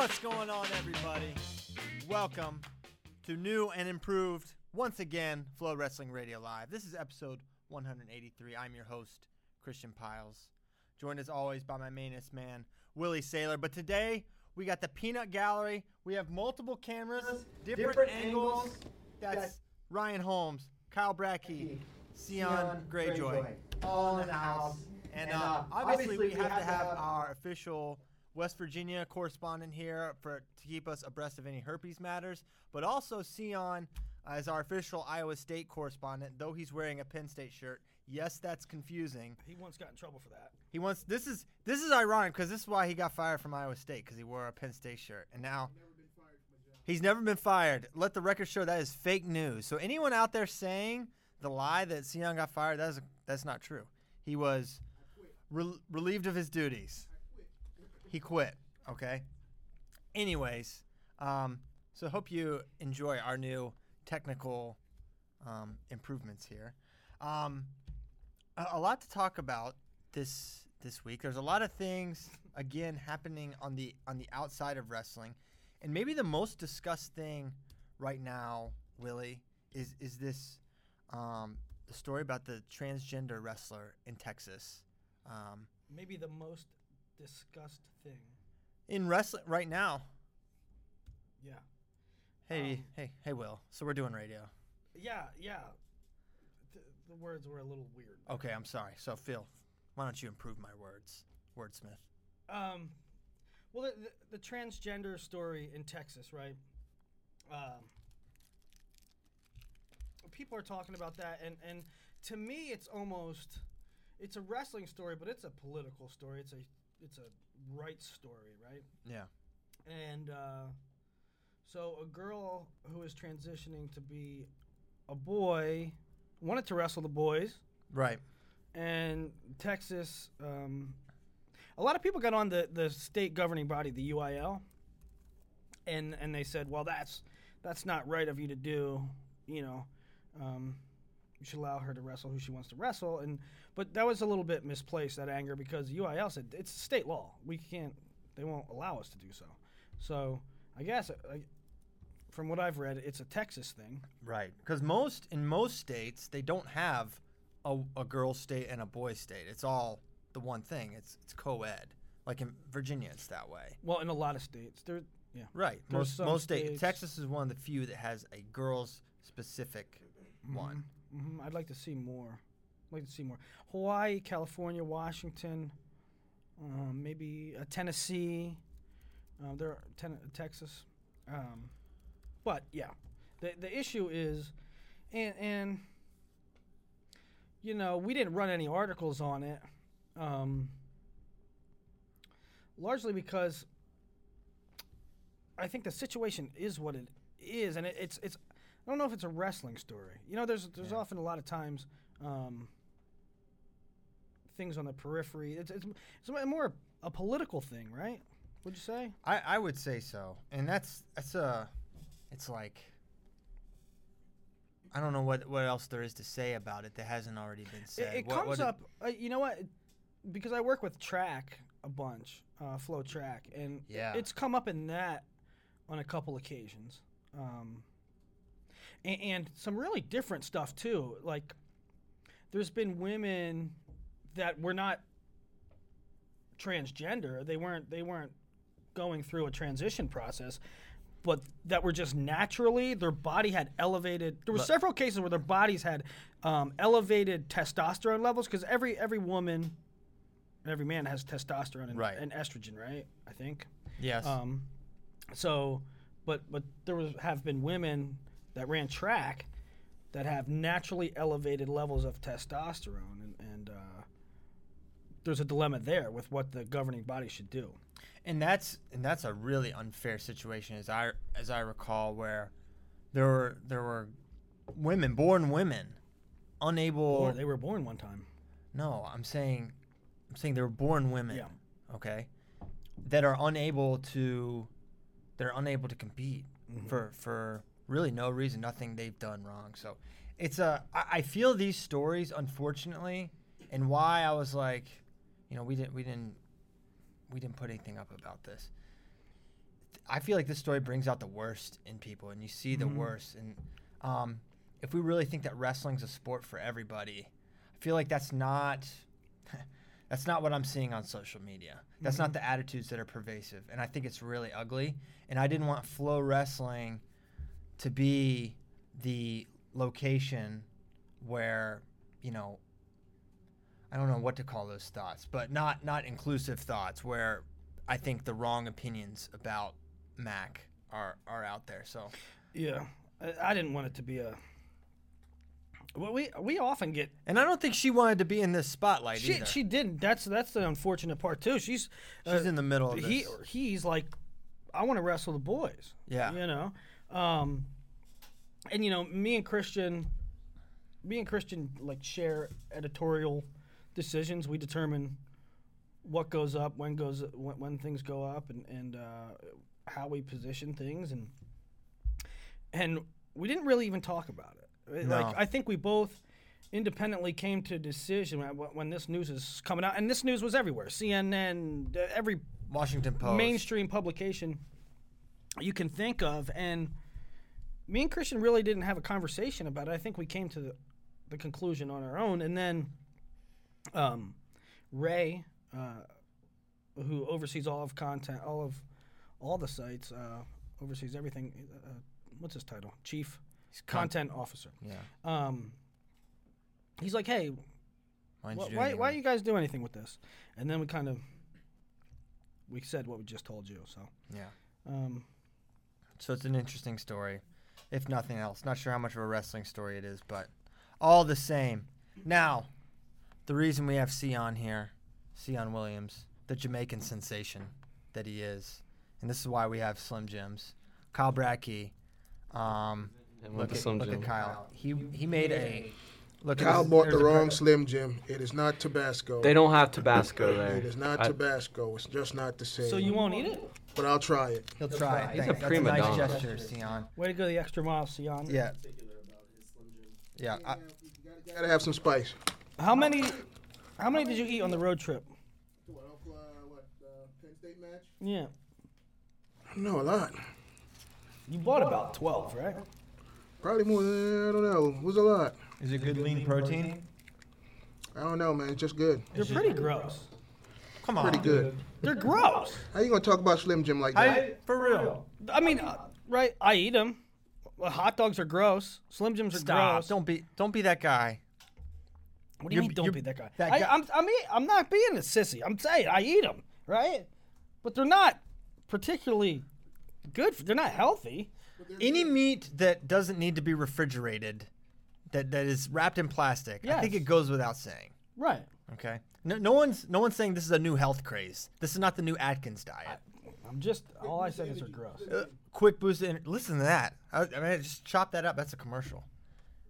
What's going on, everybody? Welcome to new and improved, once again, FloWrestling Radio Live. This is episode 183. I'm your host, Christian Pyles, joined as always by my mainest man, Willie Saylor. But today, we got the Peanut Gallery. We have multiple cameras, different, Different angles. angles. That's That's- Ryan Holmes, Kyle Brackey, Sion Greyjoy, all in the house. And, And, uh, uh, obviously, we have, to have our official West Virginia correspondent here for to keep us abreast of any herpes matters, but also Sion uh, as our official Iowa State correspondent. Though he's wearing a Penn State shirt, yes, that's confusing. He once got in trouble for that. He wants this is this is ironic because this is why he got fired from Iowa State because he wore a Penn State shirt, and now he's never been fired. Let the record show that is fake news. So anyone out there saying the lie that Sion got fired, that is that's not true. He was rel relieved of his duties. He quit. Okay. Anyways, um, so hope you enjoy our new technical um, improvements here. Um, a, a lot to talk about this this week. There's a lot of things again happening on the on the outside of wrestling, and maybe the most discussed thing right now, Willie, is is this um, story about the transgender wrestler in Texas. Um, Maybe the most discussed thing. in wrestling right now. Yeah. Hey, Um, hey, hey, Will. So we're doing radio. Yeah, yeah. The, the words were a little weird. Okay, I'm sorry. So Phil, why don't you improve my words, wordsmith? Um, well, the, the, the transgender story in Texas, right? Um, people are talking about that, and and to me, it's almost it's a wrestling story, but it's a political story. It's a it's a rights story, right? Yeah. And uh, so a girl who is transitioning to be a boy wanted to wrestle the boys, Right. and Texas. Um, a lot of people got on the, the state governing body, the UIL, and and they said, well, that's that's not right of you to do. You know, um, you should allow her to wrestle who she wants to wrestle. And but that was a little bit misplaced that anger because UIL said it's state law. We can't. They won't allow us to do so. So I guess. from what I've read, it's a Texas thing. Right. Because most in most states they don't have a, a girl state and a boy state. It's all the one thing. It's it's co-ed. Like in Virginia, it's that way. Well, in a lot of states, there, yeah. Right. There's most most states. states- Texas is one of the few that has a girls specific one. Mm-hmm. Hmm I'd like to see more. I'd like to see more. Hawaii, California, Washington, um, maybe uh, Tennessee. Uh, there, are ten- Texas. Um, but yeah, the the issue is, and and you know we didn't run any articles on it, um, largely because I think the situation is what it is, and it, it's it's. I don't know if it's a wrestling story. You know, there's there's Yeah. often a lot of times um, things on the periphery. It's it's, it's more a political thing, right? Would you say? I, I would say so, and that's that's a, it's like. I don't know what what else there is to say about it that hasn't already been said. it What- comes what up. Uh, you know what? Because I work with track a bunch, uh, FloTrack, and Yeah. it's come up in that on a couple occasions, um, and, and some really different stuff too. Like, there's been women that were not transgender; they weren't they weren't going through a transition process. But that were just naturally, their body had elevated. There were But- several cases where their bodies had um, elevated testosterone levels because every every woman, and every man has testosterone and, Right. and estrogen, right? I think. Yes. Um, so, but but there was have been women that ran track that have naturally elevated levels of testosterone, and, and uh, there's a dilemma there with what the governing body should do. and that's and that's a really unfair situation as I as I recall where there were there were women born women unable Or they were born one time. no I'm saying I'm saying they were born women Yeah. okay that are unable to they're unable to compete Mm-hmm. for for really no reason nothing they've done wrong so it's a I, I feel these stories unfortunately and why I was like you know we didn't we didn't we didn't put anything up about this I feel like this story brings out the worst in people, and you see the worst. And um, if we really think that wrestling's a sport for everybody, I feel like that's not. That's not what I'm seeing on social media. That's not the attitudes that are pervasive, and I think it's really ugly. And I didn't want FloWrestling to be the location where you know I don't know what to call those thoughts, but not not inclusive thoughts where I think the wrong opinions about Mac are are out there. So Yeah, I, I didn't want it to be a. Well, we we often get and I don't think she wanted to be in this spotlight she either. she didn't. That's that's the unfortunate part too. She's She's uh, in the middle of he this. he's like, I want to wrestle the boys. Yeah. you know, um, and you know me and Christian, me and Christian like share editorial decisions. We determine what goes up, when goes when, when things go up, and and uh, how we position things, and and we didn't really even talk about it. No. Like I think we both independently came to a decision when, when this news is coming out, and this news was everywhere. CNN, every Washington Post. mainstream publication you can think of, and me and Christian really didn't have a conversation about it. I think we came to the, the conclusion on our own, and then um, Ray, uh, who oversees all of content, all of all the sites, uh, oversees everything. Uh, what's his title? Chief He's con- Content Officer. Yeah. Um, he's like, hey, Why, wh- why, why you guys do anything with this? And then we kind of we said what we just told you. So Yeah. um, So it's an interesting story, if nothing else. Not sure how much of a wrestling story it is, but all the same. Now, the reason we have Sion here, Sion Williams, the Jamaican sensation that he is, and this is why we have Slim Jims. Kyle Brackey, um, And look, at, Slim look at Kyle. He he made a look. Kyle this- bought the wrong pre- Slim Jim. It is not Tabasco. They don't have Tabasco there. It is not I- Tabasco. It's just not the same. so you won't eat it? But I'll try it. He'll try it. He's a Thanks. That's a nice donna. gesture, Sion. Way to go the extra mile, Sion. Yeah. Yeah. I, You gotta have some spice. How many? How many did you eat on the road trip? What, uh, Penn State match? Yeah, No, a lot. you bought about twelve, right? Probably more than, I don't know. It was a lot. Is it good lean protein? I don't know, man. It's just good. They're pretty gross. Come on. Pretty good. They're gross. How you gonna talk about Slim Jim like that? I, for real. I mean, uh, right? I eat them. hot dogs are gross. Slim Jims are Stop. gross. Don't be don't be that guy. What do you You're- mean? Don't you're- be that guy. that I, guy- I'm, I'm, eat- I'm not being a sissy. I'm saying I eat them, right? But they're not particularly good. For, they're not healthy. Any meat that doesn't need to be refrigerated, that, that is wrapped in plastic, I think it goes without saying. Right. Okay. No, no one's no one's saying this is a new health craze. This is not the new Atkins diet. I'm just. All I said is they're gross. Uh, quick boost. In, listen to that. I, I mean, just chop that up. That's a commercial.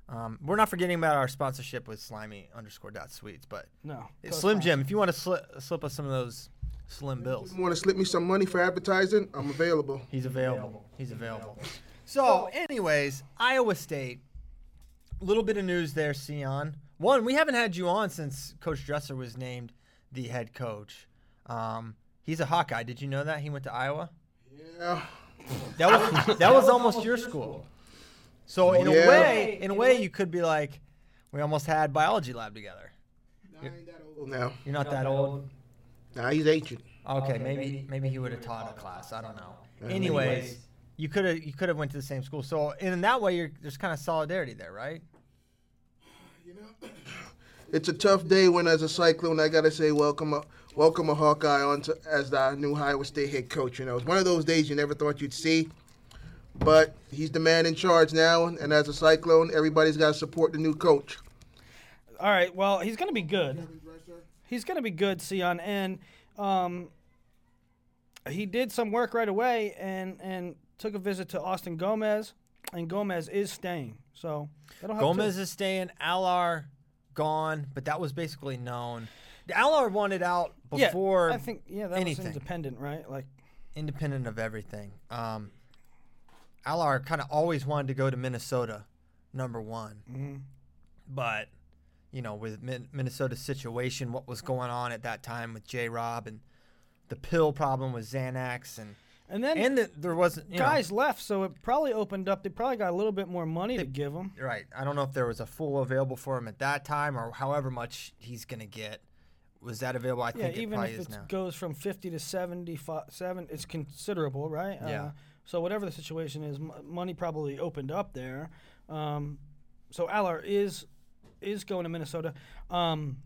Um, we're not forgetting about our sponsorship with Slimy underscore dot sweets, but No. it's Slim Jim. If you want to sli- slip us some of those slim bills, want to slip me some money for advertising? I'm available. He's available. He's available. So, anyways, Iowa State. A little bit of news there, Sion. One, we haven't had you on since Coach Dresser was named the head coach. Um, he's a Hawkeye. Did you know that he went to Iowa? Yeah. That was that was almost your school. So in a way, in a way, you could be like, we almost had biology lab together. Old now. You're not that old. Nah, he's ancient. Okay, maybe maybe he would have taught a class. I don't know. Anyways, you could have you could have went to the same school. So in that way, you're, there's kind of solidarity there, right? You know, It's a tough day when, as a Cyclone, I gotta say welcome, a, welcome a Hawkeye on to, as the new Iowa State head coach. You know, it's one of those days you never thought you'd see, but he's the man in charge now. And as a Cyclone, everybody's got to support the new coach. All right. Well, he's gonna be good. He's gonna be good, Sion, and um, he did some work right away, and and took a visit to Austin Gomez, and Gomez is staying. So. Gomez too. is staying. Alar gone, but that was basically known. Alar wanted out before. Yeah, I think yeah, that anything. was independent, right? Like independent of everything. Um, Alar kind of always wanted to go to Minnesota, number one. Mm-hmm. But, you know, with Min- Minnesota's situation, what was going on at that time with J Rob and the pill problem with Xanax and And then and that there wasn't you know, guys left, so it probably opened up. They probably got a little bit more money to give him. Right. I don't know if there was a full available for him at that time or however much he's going to get. Was that available? I Yeah, think it even probably if is it goes from 50 to 77, it's considerable, right? Yeah. Uh, so whatever the situation is, m- money probably opened up there. Um, so Aller is is going to Minnesota. Um,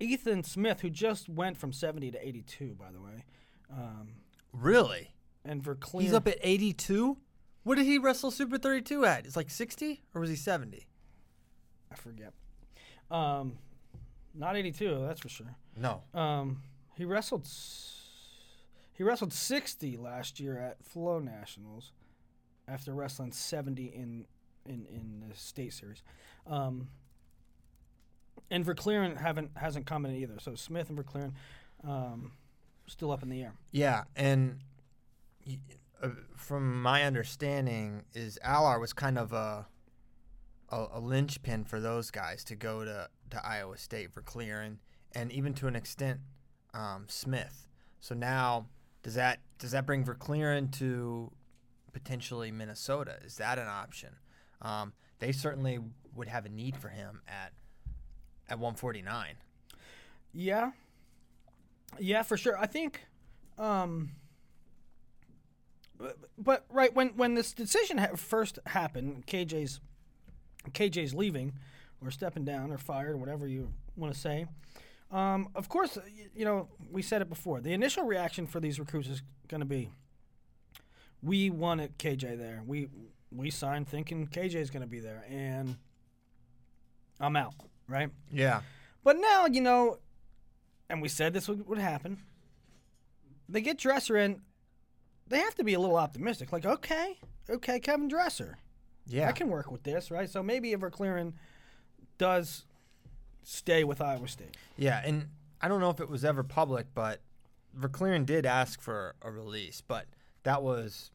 Ethan Smith, who just went from 70 to 82, by the way, um, Really? and for clear, He's up at 82? What did he wrestle Super 32 at? It's like 60 or was he 70? I forget. Um, not 82, that's for sure. No. Um, he wrestled. s- He wrestled 60 last year at Flo Nationals, after wrestling 70 in in in the state series. Um, and Verclearen haven't hasn't commented either. So Smith and Verclearen, um, still up in the air. Yeah, and uh, from my understanding, is Alar was kind of a, a a linchpin for those guys to go to, to Iowa State for clearing, and even to an extent, um, Smith. So now, does that does that bring Verclearen to potentially Minnesota? Is that an option? Um, they certainly would have a need for him at at 149. Yeah. Yeah, for sure. I think um but- right when when this decision ha- first happened, KJ's KJ's leaving or stepping down or fired, whatever you want to say. Um, of course, y- you know, we said it before. The initial reaction for these recruits is going to be we wanted KJ there. We we signed thinking KJ is going to be there and I'm out, right? Yeah. But now, you know, and we said this would, would happen. They get Dresser in. They have to be a little optimistic. Like, okay, okay, Kevin Dresser. Yeah. I can work with this, right? So maybe if Verclearen does stay with Iowa State. Yeah, and I don't know if it was ever public, but Verclearen did ask for a release, but that was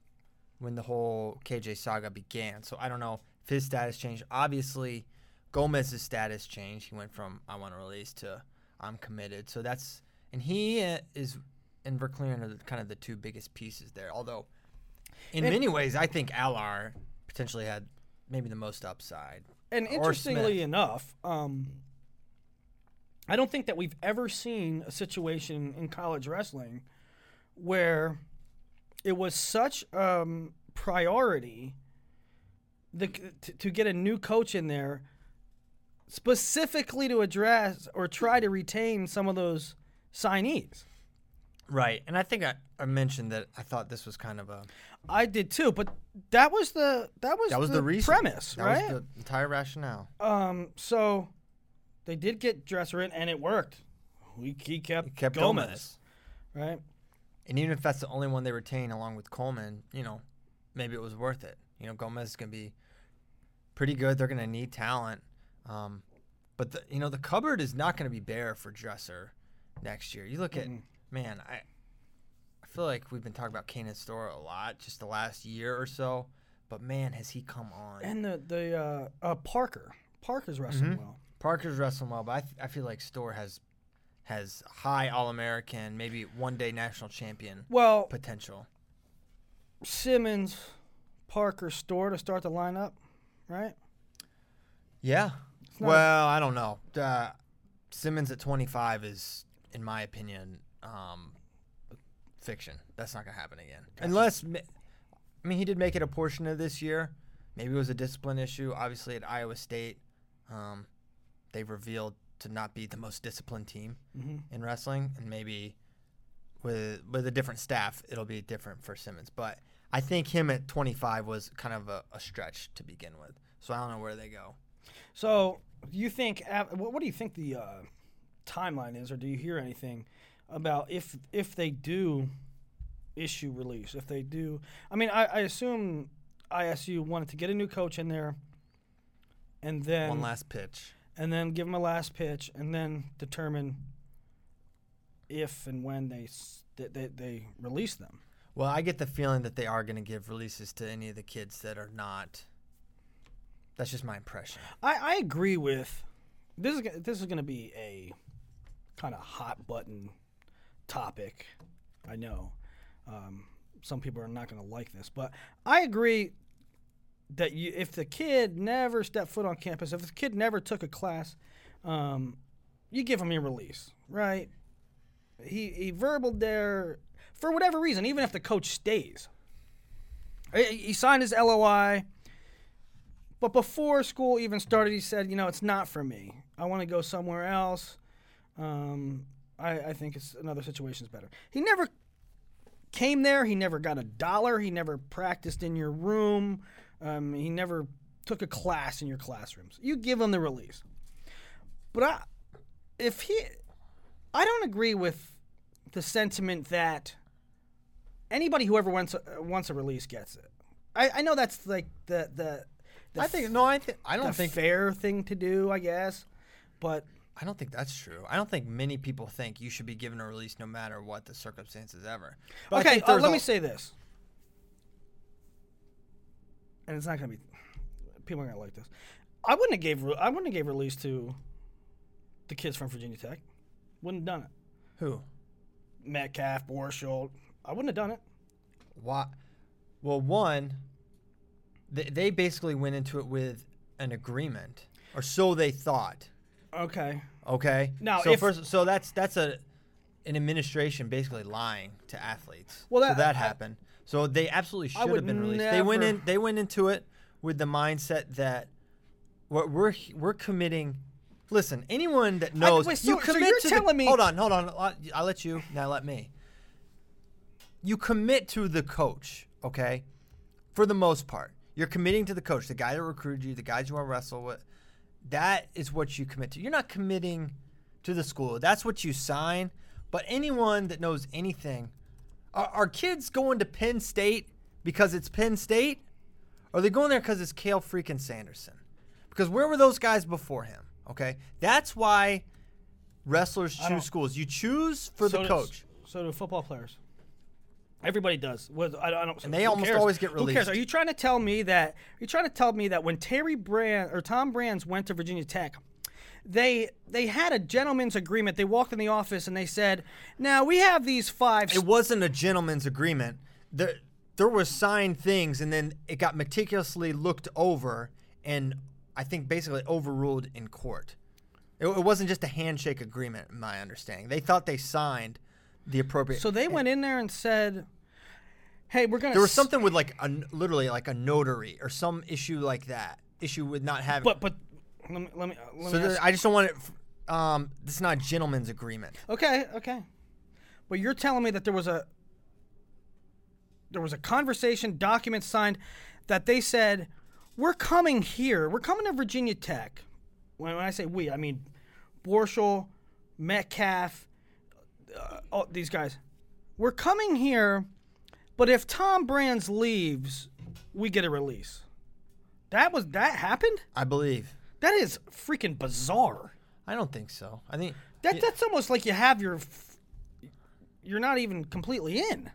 when the whole KJ saga began. So I don't know if his status changed. Obviously, Gomez's status changed. He went from I want to release to I'm committed. So that's and he uh, is and Verclearen are kind of the two biggest pieces there. Although in And- many ways, I think Alar potentially had maybe the most upside. And interestingly enough, um, I don't think that we've ever seen a situation in college wrestling where it was such um, priority the, to, to get a new coach in there specifically to address or try to retain some of those signees. Right, and I think I, I mentioned that I thought this was kind of a I did too, but that was the that was that was the, the, reason. premise, that right? was the entire rationale. Um, so they did get Dresser in, and it worked. We he kept, He kept Gomez, Gomez. right? And even if that's the only one they retain along with Coleman, you know, maybe it was worth it. You know, Gomez is going to be pretty good. They're going to need talent. Um, but, the, you know, the cupboard is not going to be bare for Dresser next year. You look at, Mm-mm. man, I I feel like we've been talking about Kanan Store a lot just the last year or so. But, man, has he come on. And the the uh, uh, Parker, Parker's wrestling Mhm. well. Parker's wrestling well, but I, th- I feel like Store has has high All American, maybe one day national champion Well, potential. Simmons, Parker, Store to start the lineup, right? Yeah. It's not- Well, I don't know. Uh, Simmons at 25 is, in my opinion, um, fiction. That's not going to happen again. Unless, I mean, he did make it a portion of this year. Maybe it was a discipline issue. Obviously, at Iowa State, um, they've revealed to not be the most disciplined team hmm in wrestling, and maybe with with a different staff, it'll be different for Simmons. But I think him at 25 was kind of a, a stretch to begin with. So I don't know where they go. So, do you think? What what do you think the uh, timeline is, or do you hear anything about if if they do issue release? If they do, I mean, I, I assume ISU wanted to get a new coach in there, and then One last pitch. and then give them a last pitch, and then determine if and when they, they, they release them. Well, I get the feeling that they are going to give releases to any of the kids that are not. That's just my impression. I, I agree with this is this is going to be a kind of hot button topic. I know, um, some people are not going to like this, but I agree that you, if the kid never stepped foot on campus, if the kid never took a class, um, you give him your release, right? He he verbaled there for whatever reason, even if the coach stays. He signed his LOI, but before school even started, he said, "You know, it's not for me. I want to go somewhere else. Um, I, I think it's another situation's better." He never came there. He never got a dollar. He never practiced in your room. Um, he never took a class in your classrooms. You give him the release. But I, if he, I don't agree with the sentiment that anybody who ever wants a, wants a release gets it. I, I know that's like the the. I think no. I think I don't think fair thing to do, I guess. But I don't think that's true. I don't think many people think you should be given a release no matter what the circumstances ever. But okay, uh, let me say this, and it's not gonna be people are gonna like this. I wouldn't have gave I wouldn't have gave release to the kids from Virginia Tech. Wouldn't have done it. who Metcalf, Borschel. I wouldn't have done it. why. Well, one, they, they basically went into it with an agreement, or so they thought. Okay. Okay. Now, so if- first, so that's that's a an administration basically lying to athletes. Well, so that- that I- happened. So they absolutely should have been released. They went in. They went into it with the mindset that what we're we're committing. Listen, anyone that knows wait, you so- so commit you're to telling the, me- Hold on, hold on. I'll, I'll let you. Now let me. You commit to the coach, okay? For the most part, you're committing to the coach, the guy that recruited you, the guys you want to wrestle with. That is what you commit to. You're not committing to the school. That's what you sign. But anyone that knows anything, are, are kids going to Penn State because it's Penn State? Or are they going there because it's Cael freaking Sanderson? Because where were those guys before him? Okay, that's why wrestlers choose schools. You choose for So the does- coach. So do football players. Everybody does. What- I, I don't. And they almost cares? always get released. Who cares? Are you trying to tell me that? Are you trying to tell me that when Terry Brands or Tom Brands went to Virginia Tech, they they had a gentleman's agreement. They walked in the office and they said, "Now we have these five. It wasn't a gentleman's agreement. There, there were signed things, and then it got meticulously looked over, and I think basically overruled in court. It, it wasn't just a handshake agreement, in my understanding. They thought they signed the appropriate. So they went in there and said, "Hey, we're gonna." there was s- something with like a literally like a notary or some issue like that. Issue with not having. But but let me let me let so me there- I just don't want it. f- Um, this is not a gentleman's agreement. Okay, okay. But you're telling me that there was a there was a conversation document signed that they said we're coming here. We're coming to Virginia Tech. When, when I say we, I mean Borschel, Metcalf, uh, all these guys. We're coming here, but if Tom Brands leaves, we get a release. That was that happened? I believe. That is freaking bizarre. I don't think so. I think That that's almost like you have your f- you're not even completely in.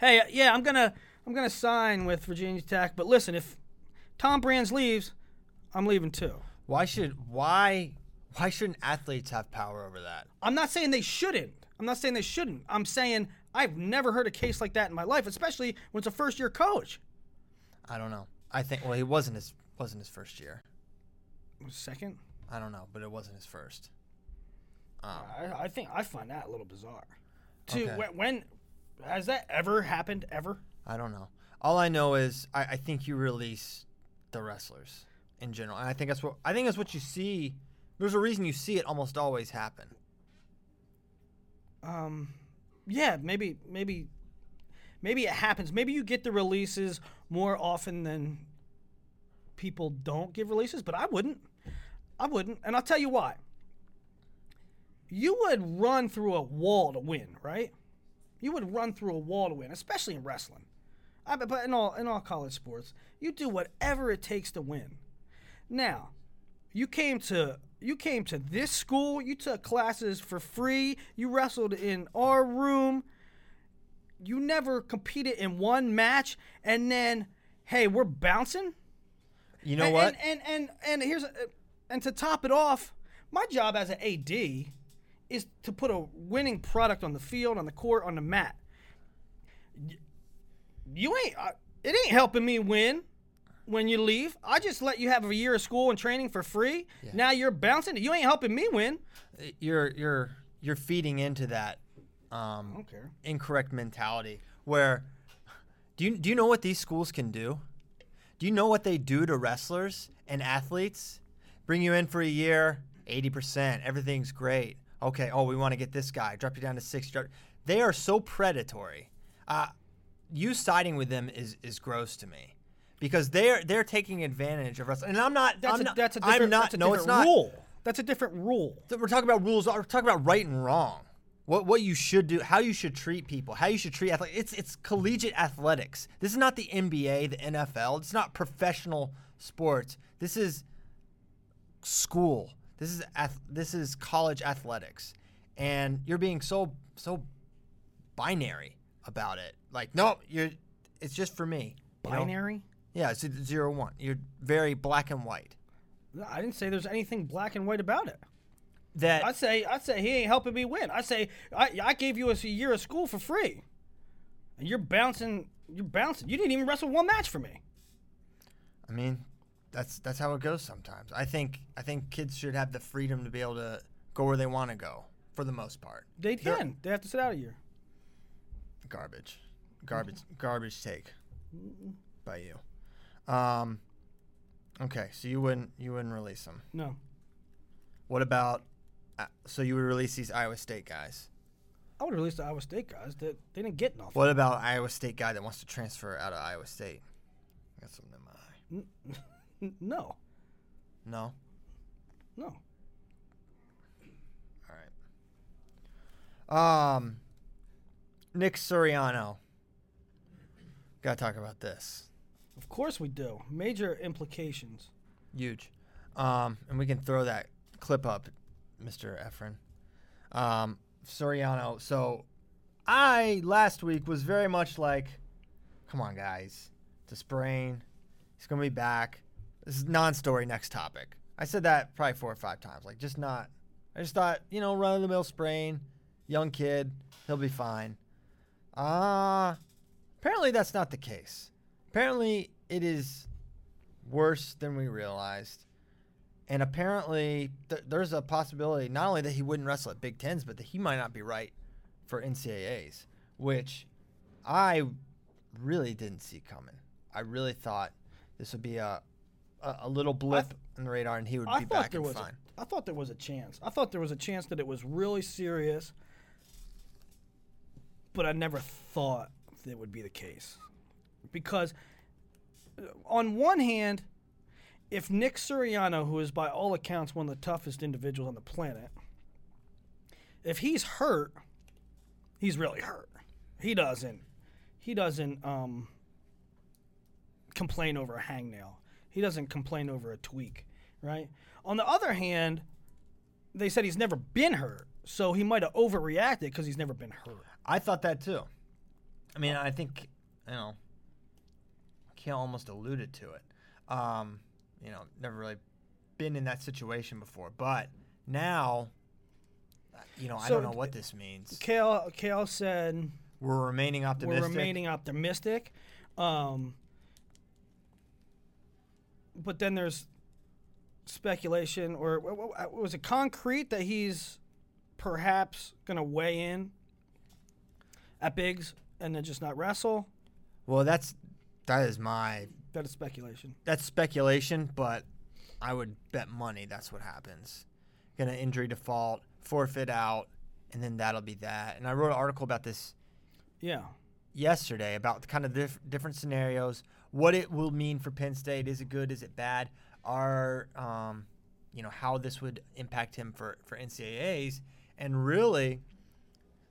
Hey, uh, yeah, I'm gonna I'm gonna sign with Virginia Tech, but listen, if Tom Brands leaves, I'm leaving too. why should why why shouldn't athletes have power over that? I'm not saying they shouldn't. I'm not saying they shouldn't. I'm saying I've never heard a case like that in my life, especially when it's a first year coach. I don't know. I think well, he wasn't his wasn't his first year. Second, I don't know, but it wasn't his first. Um, I, I think I find that a little bizarre. To Okay. when, when has that ever happened ever? I don't know. All I know is I, I think you release the wrestlers in general, and I think that's what I think that's what you see. There's a reason you see it almost always happen. um yeah maybe maybe maybe it happens. Maybe you get the releases more often than people don't give releases but i wouldn't. I wouldn't and i'll tell you why. You would run through a wall to win right? You would run through a wall to win especially in wrestling. I, but in all in all college sports you do whatever it takes to win. Now you came to you came to this school you took classes for free you wrestled in our room you never competed in one match and then hey we're bouncing You know and, what? and and and, and here's and to top it off my job as an ad is to put a winning product on the field on the court on the mat you ain't. Uh, it ain't helping me win when you leave. I just let you have a year of school and training for free. Now you're bouncing. You ain't helping me win. You're you're you're feeding into that um, I don't care. incorrect mentality where do you do you know what these schools can do? Do you know what they do to wrestlers and athletes? Bring you in for a year, 80%, everything's great. Okay, oh, we want to get this guy, drop you down to six. drop- They are so predatory. Uh, you siding with them is is gross to me. Because they're they're taking advantage of us, and I'm not. That's I'm a not, that's a different, I'm not. that's a no, it's not. rule. That's a different rule. We're talking about rules. We're talking about right and wrong. What what you should do, how you should treat people, how you should treat athletes. It's it's collegiate athletics. This is not the NBA, the NFL. It's not professional sports. This is school. This is ath- this is college athletics, and you're being so so binary about it. Like, no, you're. It's just for me. you know? Yeah, it's a zero one. You're very black and white. I didn't say there's anything black and white about it. That I say I say he ain't helping me win. I say I, I gave you a year of school for free, and you're bouncing. You're bouncing. You didn't even wrestle one match for me. I mean, that's that's how it goes sometimes. I think I think kids should have the freedom to be able to go where they want to go for the most part. They They're- can. They have to sit out a year. Garbage, garbage, garbage take by you. Um, okay, so you wouldn't you wouldn't release them. No, What about? Uh, so you would release these Iowa State guys. I would release the Iowa State guys. They, they didn't get nothing. What about Iowa State guy that wants to transfer out of Iowa State? Got something in my eye. No, No. no. All right. Um, Nick Suriano. Got to talk about this. Course we do. Major implications. Huge. Um, and we can throw that clip up, Mr. Efren. Um, Suriano. So I last week was very much like, come on, guys. It's a sprain. He's going to be back. This is non story next topic. I said that probably four or five times. Like, just not. I just thought, you know, run of the mill sprain, young kid, he'll be fine. Ah, apparently that's not the case. Apparently it is worse than we realized. And apparently, th- there's a possibility not only that he wouldn't wrestle at Big Tens, but that he might not be right for NCAAs, which I really didn't see coming. I really thought this would be a a, a little blip on the radar, and he would I be back and fine. A, I thought there was a chance. I thought there was a chance that it was really serious, but I never thought it would be the case, because on one hand, if Nick Suriano, who is by all accounts one of the toughest individuals on the planet, if he's hurt, he's really hurt. He doesn't. He doesn't um, complain over a hangnail. He doesn't complain over a tweak, right? On the other hand, they said he's never been hurt, so he might have overreacted because he's never been hurt. I thought that too. I mean, I think you know, Cael almost alluded to it. Um, you know, never really been in that situation before, but now, you know, I don't know what this means. Cael, Cael said We're remaining optimistic. we're remaining optimistic, um, but then there's speculation, or was it concrete that he's perhaps going to weigh in at Biggs and then just not wrestle? Well, that's that is my That is speculation. that's speculation, but I would bet money that's what happens. Gonna injury default, forfeit out, and then that'll be that. And I wrote an article about this Yeah. yesterday about kind of diff- different scenarios, what it will mean for Penn State. Is it good? Is it bad? Are um, you know how this would impact him for for NCAA's? And really,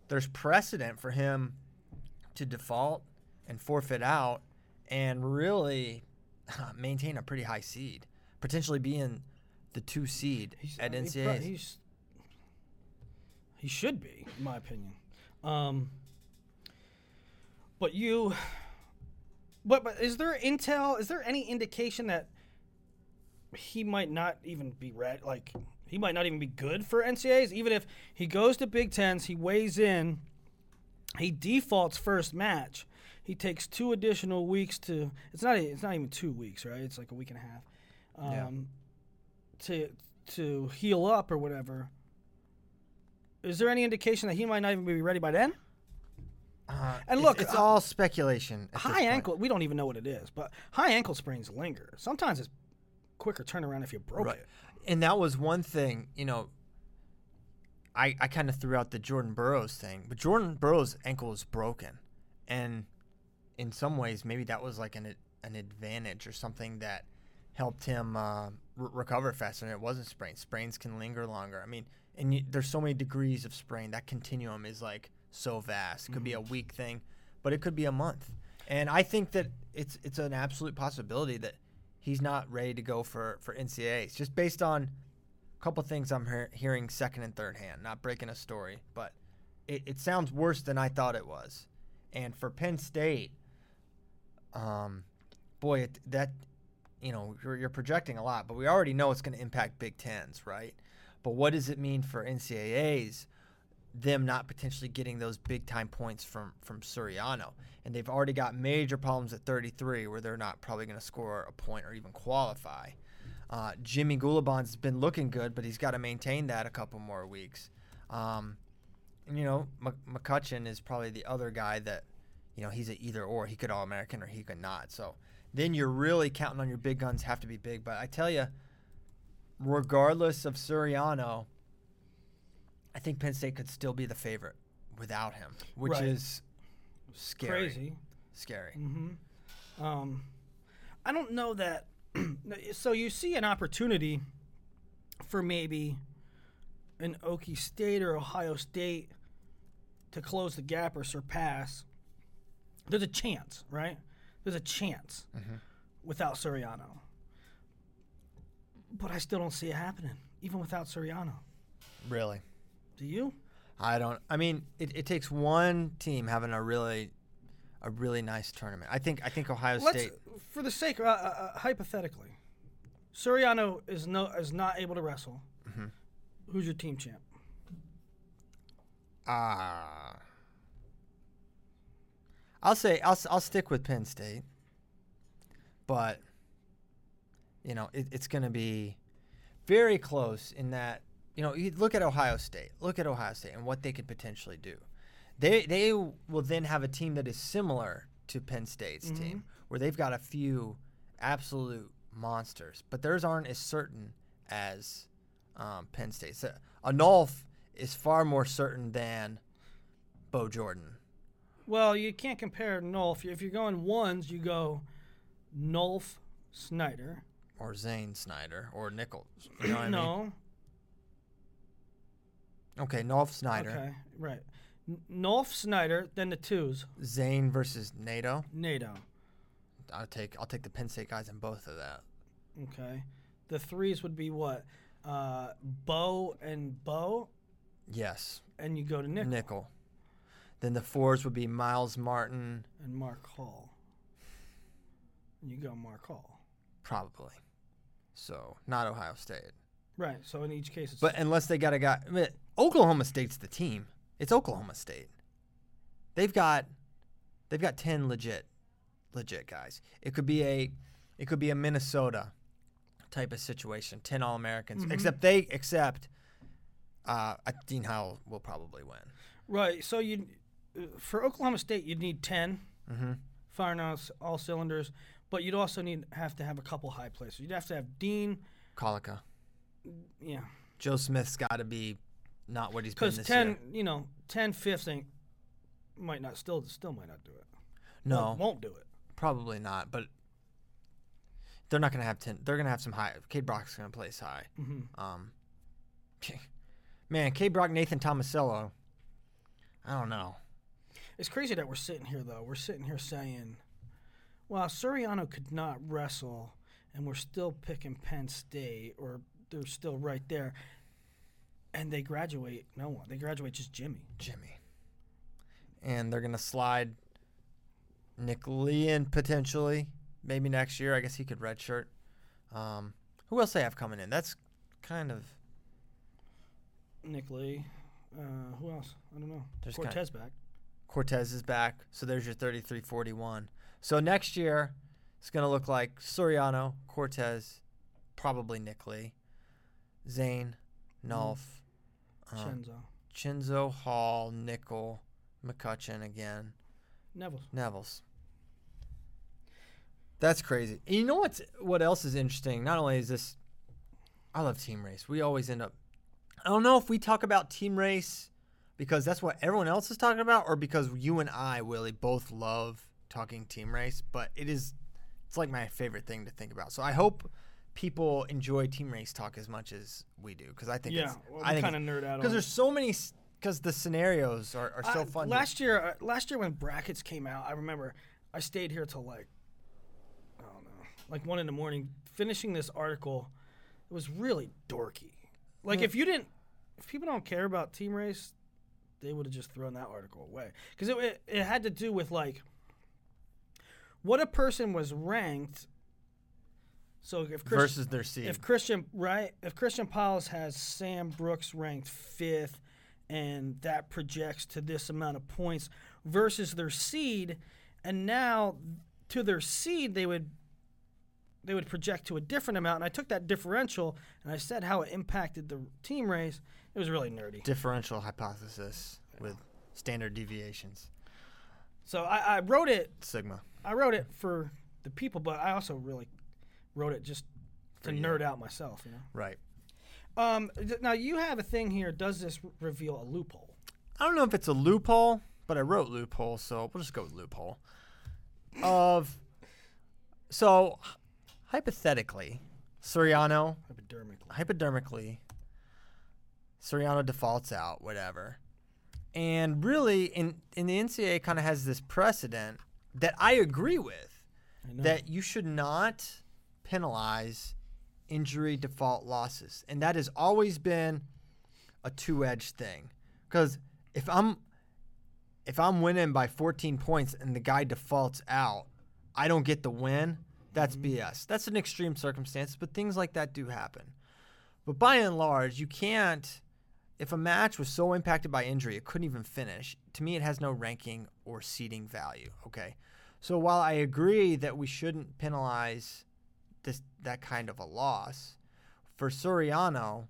there's precedent for him to default and forfeit out, and really maintain a pretty high seed, potentially being the two seed at he pro- NCAA's. he's- he should be, in my opinion. Um, but you, but but is there intel? Is there any indication that he might not even be ready? Like he might not even be good for NCAA's. Even if he goes to Big Tens, he weighs in, he defaults first match. He takes two additional weeks to. It's not. It's not even two weeks, right? It's like a week and a half. Um, Yeah. To to heal up or whatever. Is there any indication that he might not even be ready by then? Uh, And look, it's uh, all speculation. high ankle. We don't even know what it is, but high ankle sprains linger. Sometimes it's quicker turnaround if you broke Right. it. And that was one thing, you know. I, I kind of threw out the Jordan Burroughs thing, but Jordan Burroughs' ankle was broken, and in some ways, maybe that was like an an advantage or something that helped him uh, re- recover faster. And it wasn't sprain. Sprains can linger longer. I mean, and you, there's so many degrees of sprain. That continuum is like so vast. It could be a week thing, but it could be a month. And I think that it's it's an absolute possibility that he's not ready to go for for NCAAs just based on a couple things I'm hear, hearing second and third hand. Not breaking a story, but it, it sounds worse than I thought it was. And for Penn State, um, boy, it, that you know you're, you're projecting a lot, but we already know it's going to impact Big Tens, right? But what does it mean for NCAAs? Them not potentially getting those big time points from from Suriano, and they've already got major problems at 33, where they're not probably going to score a point or even qualify. Uh, Jimmy Gulibon's been looking good, but he's got to maintain that a couple more weeks. Um, and you know, Mc- McCutcheon is probably the other guy that, you know, he's a either or. He could all American or he could not. So then you're really counting on your big guns have to be big. But I tell you, regardless of Suriano, I think Penn State could still be the favorite without him, which Right. is scary. Crazy. Scary. Mm-hmm. Um, I don't know that. so you see an opportunity for maybe an Okie State or Ohio State to close the gap or surpass. There's a chance, right? There's a chance without Suriano. But I still don't see it happening, even without Suriano. Really. Do you? I don't. I mean, it, it takes one team having a really, a really nice tournament. I think. I think Ohio Let's, State. for the sake, uh, uh, uh, hypothetically, Suriano is no is not able to wrestle. Mm-hmm. Who's your team champ? Ah. I'll say I'll I'll stick with Penn State, but you know it, it's going to be very close in that you know you look at Ohio State, look at Ohio State and what they could potentially do. They they will then have a team that is similar to Penn State's team, where they've got a few absolute monsters, but theirs aren't as certain as um, Penn State's. A Anolf is far more certain than Bo Jordan. Well, you can't compare Nolf. If you're going ones, you go Nolf Snyder. or Zane Snyder or Nichols. You know what I mean? no. Okay, Nolf Snyder. Okay, right. N- Nolf Snyder, then the twos. Zain versus NATO. NATO. I'll take I'll take the Penn State guys in both of that. Okay. The threes would be what? Uh, Bo and Bo, Yes. and you go to Nick Nickal. Then the fours would be Myles Martin, and Mark Hall. And you go Mark Hall. probably. So not Ohio State. Right. So in each case, it's But unless they got a guy, I mean, Oklahoma State's the team. It's Oklahoma State. They've got, they've got ten legit, legit guys. It could be a, it could be a Minnesota type of situation. Ten All Americans, except they except, uh, Dean Heil will probably win. right. So you, for Oklahoma State, you'd need 10 Mm-hmm. firing on all cylinders, but you'd also need have to have a couple high places. You'd have to have Dean. Collica. Yeah. Joe Smith's got to be not what he's been Because this 10, year. you know, 10 fifths ain't, might not, still still might not do it. No, Won't, won't do it. probably not. But they're not going to have ten. They're going to have some high. Kaid Brock's going to place high. Mm-hmm. Um, man, K. Brock, Nathan Tomasello. I don't know. It's crazy that we're sitting here though. We're sitting here saying, "Well, Suriano could not wrestle, and we're still picking Penn State, or they're still right there." And they graduate no one. They graduate just Jimmy. Jimmy. And they're going to slide Nick Lee in potentially. Maybe next year. I guess he could redshirt. Um, who else they have coming in? That's kind of. Nick Lee. Uh, who else? I don't know. There's Cortez back. Cortez is back. So there's your 33 41. So next year, it's going to look like Suriano, Cortez, probably Nick Lee, Zain, Nolf, um, Chenzo. Chinzo, Hall, Nickal, McCutcheon again, Nevills. Neville's. That's crazy. And you know what's what else is interesting? Not only is this, I love team race. We always end up. I don't know if we talk about team race because that's what everyone else is talking about, or because you and I, Willie, both love talking team race. But it is, it's like my favorite thing to think about. So I hope people enjoy team race talk as much as we do because I think Yeah, it's, well, I think kind of nerd out. because there's so many because the scenarios are, are so I- fun. Last year, uh, last year when brackets came out, I remember I stayed here till like I don't know, like one in the morning, finishing this article. It was really dorky. Like if you didn't, if people don't care about team race, they would have just thrown that article away because it, it it had to do with like what a person was ranked. So if Christian, versus their seed. if Christian right, if Christian Pyles has Sam Brooks ranked fifth, and that projects to this amount of points versus their seed, and now to their seed they would they would project to a different amount. And I took that differential and I said how it impacted the team race. It was really nerdy. differential hypothesis with standard deviations. So I, I wrote it. Sigma. I wrote it for the people, but I also really wrote it just to For you. nerd out myself. You know. Right. Um, th- now you have a thing here. Does this r- reveal a loophole? I don't know if it's a loophole, but I wrote loophole, so we'll just go with loophole. Of so hypothetically, Suriano Hypodermically. hypodermically, Suriano defaults out, whatever. And really, in, in the NCAA, kind of has this precedent that I agree with I that you should not penalize injury default losses. And that has always been a two-edged thing. Cuz if I'm if I'm winning by 14 points and the guy defaults out, I don't get the win. That's mm-hmm. BS. That's an extreme circumstance, but things like that do happen. But by and large, you can't if a match was so impacted by injury it couldn't even finish. To me it has no ranking or seeding value, okay? So while I agree that we shouldn't penalize this that kind of a loss, for Suriano,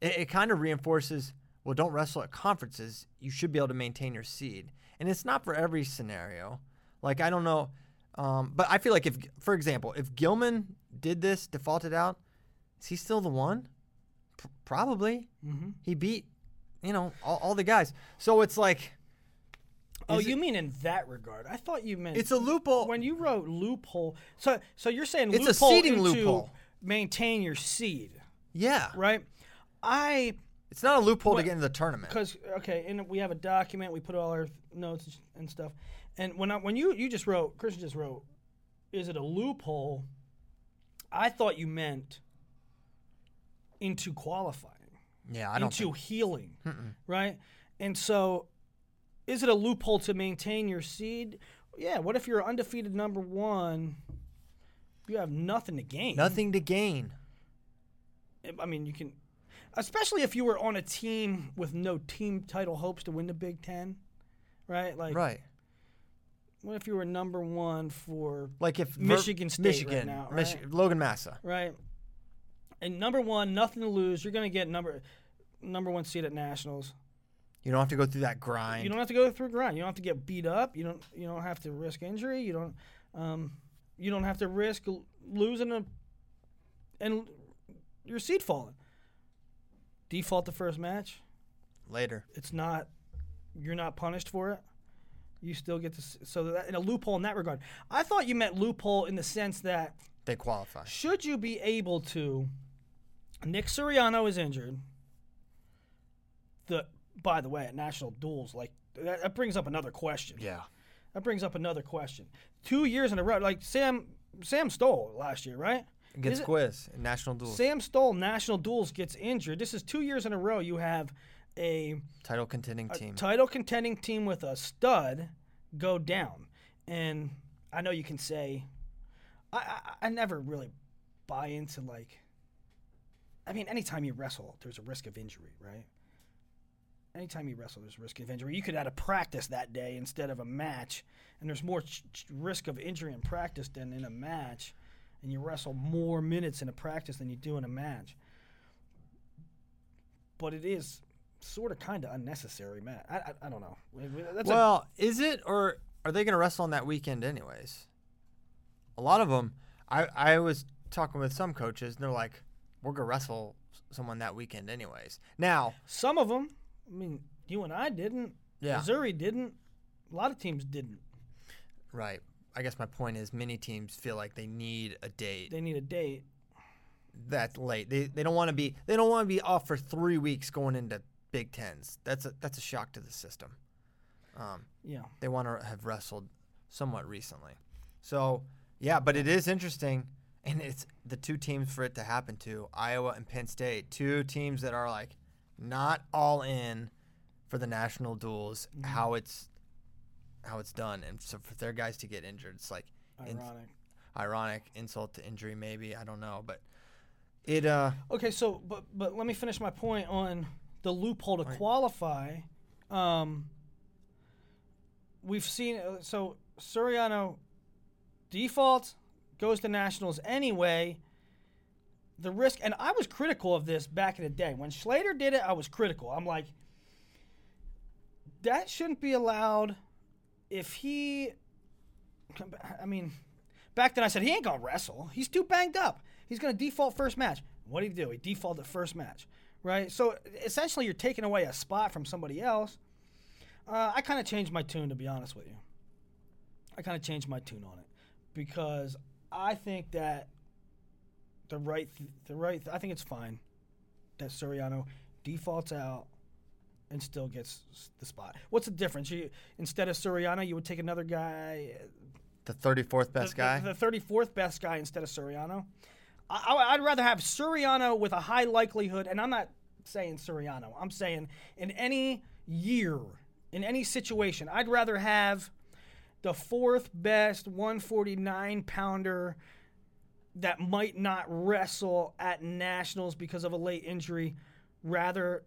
it, it kind of reinforces well, don't wrestle at conferences. You should be able to maintain your seed, and it's not for every scenario. Like I don't know, um, but I feel like if, for example, if Gilman did this, defaulted out, is he still the one? P- probably. Mm-hmm. He beat, you know, all, all the guys. So it's like Oh, you it- mean in that regard? I thought you meant it's a loophole. when you wrote loophole. So, so you're saying It's a into loophole. Maintain your seed, yeah, right? I it's not a loophole What- to get into the tournament. because okay, and we have a document. We put all our notes and stuff. And when I, when you you just wrote, Christian just wrote, is it a loophole? I thought you meant into qualifying. Yeah, I don't. into Think, healing, Mm-mm. right? And so, is it a loophole to maintain your seed? Yeah. What if you're undefeated number one? You have nothing to gain. nothing to gain. I mean, you can, especially if you were on a team with no team title hopes to win the Big Ten, right? Like, Right. what if you were number one for Like if Ver- Michigan State right Michigan, now, Michi- Logan Massa. right? And number one, nothing to lose. You're gonna get number number one seed at nationals. You don't have to go through that grind. You don't have to go through grind. You don't have to get beat up. You don't. You don't have to risk injury. You don't. Um, you don't have to risk l- losing a and your seed falling. Default the first match. Later. It's not. You're not punished for it. You still get to. So that in a loophole in that regard. I thought you meant loophole in the sense that They qualify. should you be able to. Nick Suriano is injured. The by the way, at national duels, like that, that brings up another question. Yeah. That brings up another question. Two years in a row, like Sam Sam Stoll last year, right? Gets Is Quiz national duels. Sam Stoll, national duels, gets injured. This is two years in a row. You have a, Title contending a team. title contending team with a stud go down, and I know you can say, I, I I never really buy into like. I mean, anytime you wrestle, there's a risk of injury, right? anytime you wrestle, there's risk of injury. You could add a practice that day instead of a match, and there's more ch- risk of injury in practice than in a match, and you wrestle more minutes in a practice than you do in a match. But it is sort of kind of unnecessary, Matt. I, I, I don't know. That's a- well, is it or are they going to wrestle on that weekend anyways? A lot of them. I I was talking with some coaches, and they're like, "We're gonna wrestle someone that weekend anyways." Now, some of them. I mean, you and I didn't. Yeah. Missouri didn't. A lot of teams didn't. right. I guess my point is, many teams feel like they need a date They need a date. that late. They they don't want to be they don't want to be off for three weeks going into Big Tens. That's a that's a shock to the system. Um, Yeah. they want to have wrestled somewhat recently. So yeah, but it is interesting, and it's the two teams for it to happen to Iowa and Penn State, two teams that are like not all in for the national duels. How it's how it's done, and so for their guys to get injured, it's like in- Ironic. ironic insult to injury, maybe I don't know, but it uh Okay, so but but let me finish my point on the loophole to qualify. Um, we've seen uh, so Suriano default goes to nationals anyway. The risk, and I was critical of this back in the day when Schlater did it. I was critical. I'm like, that shouldn't be allowed. If he, I mean, back then I said he ain't gonna wrestle. He's too banged up. He's gonna default first match. What did he do? He defaulted first match, right? So essentially, you're taking away a spot from somebody else. Uh, I kind of changed my tune to be honest with you. I kind of changed my tune on it because I think that the right, the right, I think it's fine that Suriano defaults out and still gets the spot. What's the difference? You instead of Suriano, you would take another guy, uh, the 34th best the, guy. the, the 34th best guy instead of Suriano. I, I, would rather have Suriano with a high likelihood, and I'm not saying Suriano. I'm saying in any year, in any situation, I'd rather have the fourth best 149 pounder that might not wrestle at nationals because of a late injury, rather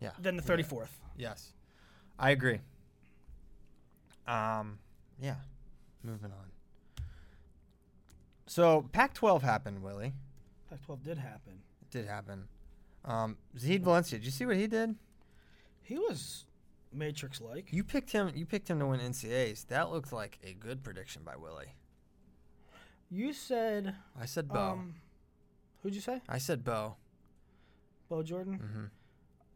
yeah. than the 34th. Yes, I agree. Um, yeah, moving on. So Pac-12 happened, Willie. Pac-12 did happen. It did happen. Um, Zahid Valencia, did you see what he did? He was Matrix-like. You picked him. You picked him to win NCAAs. That looked like a good prediction by Willie. You said I said Bo. Um, who'd you say? I said Bo. Bo Jordan. Mm-hmm.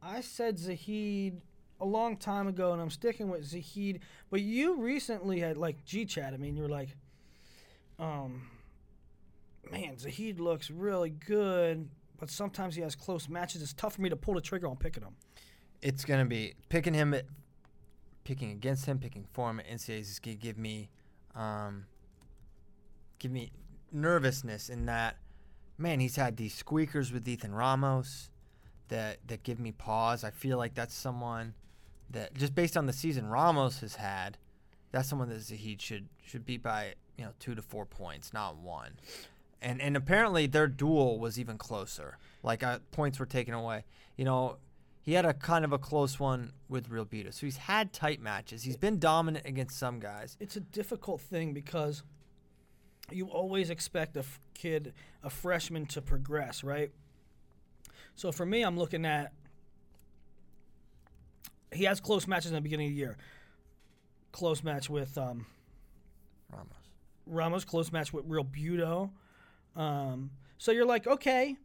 I said Zahid a long time ago, and I'm sticking with Zahid. But you recently had like G chat. I mean, you were like, um, man, Zahid looks really good, but sometimes he has close matches. It's tough for me to pull the trigger on picking him. It's gonna be picking him, picking against him, picking for him at NCAAs is gonna give me, um, give me nervousness in that, man, he's had these squeakers with Ethan Ramos, that that give me pause. I feel like that's someone that just based on the season Ramos has had, that's someone that Zahid should should beat by you know two to four points, not one. And and apparently their duel was even closer. Like uh, points were taken away. You know, he had a kind of a close one with Real Beta. So he's had tight matches. He's been dominant against some guys. It's a difficult thing because you always expect a f- kid, a freshman, to progress, right? So for me, I'm looking at he has close matches in the beginning of the year. Close match with um, Ramos. Ramos, close match with Real Buto. Um, so you're like, okay,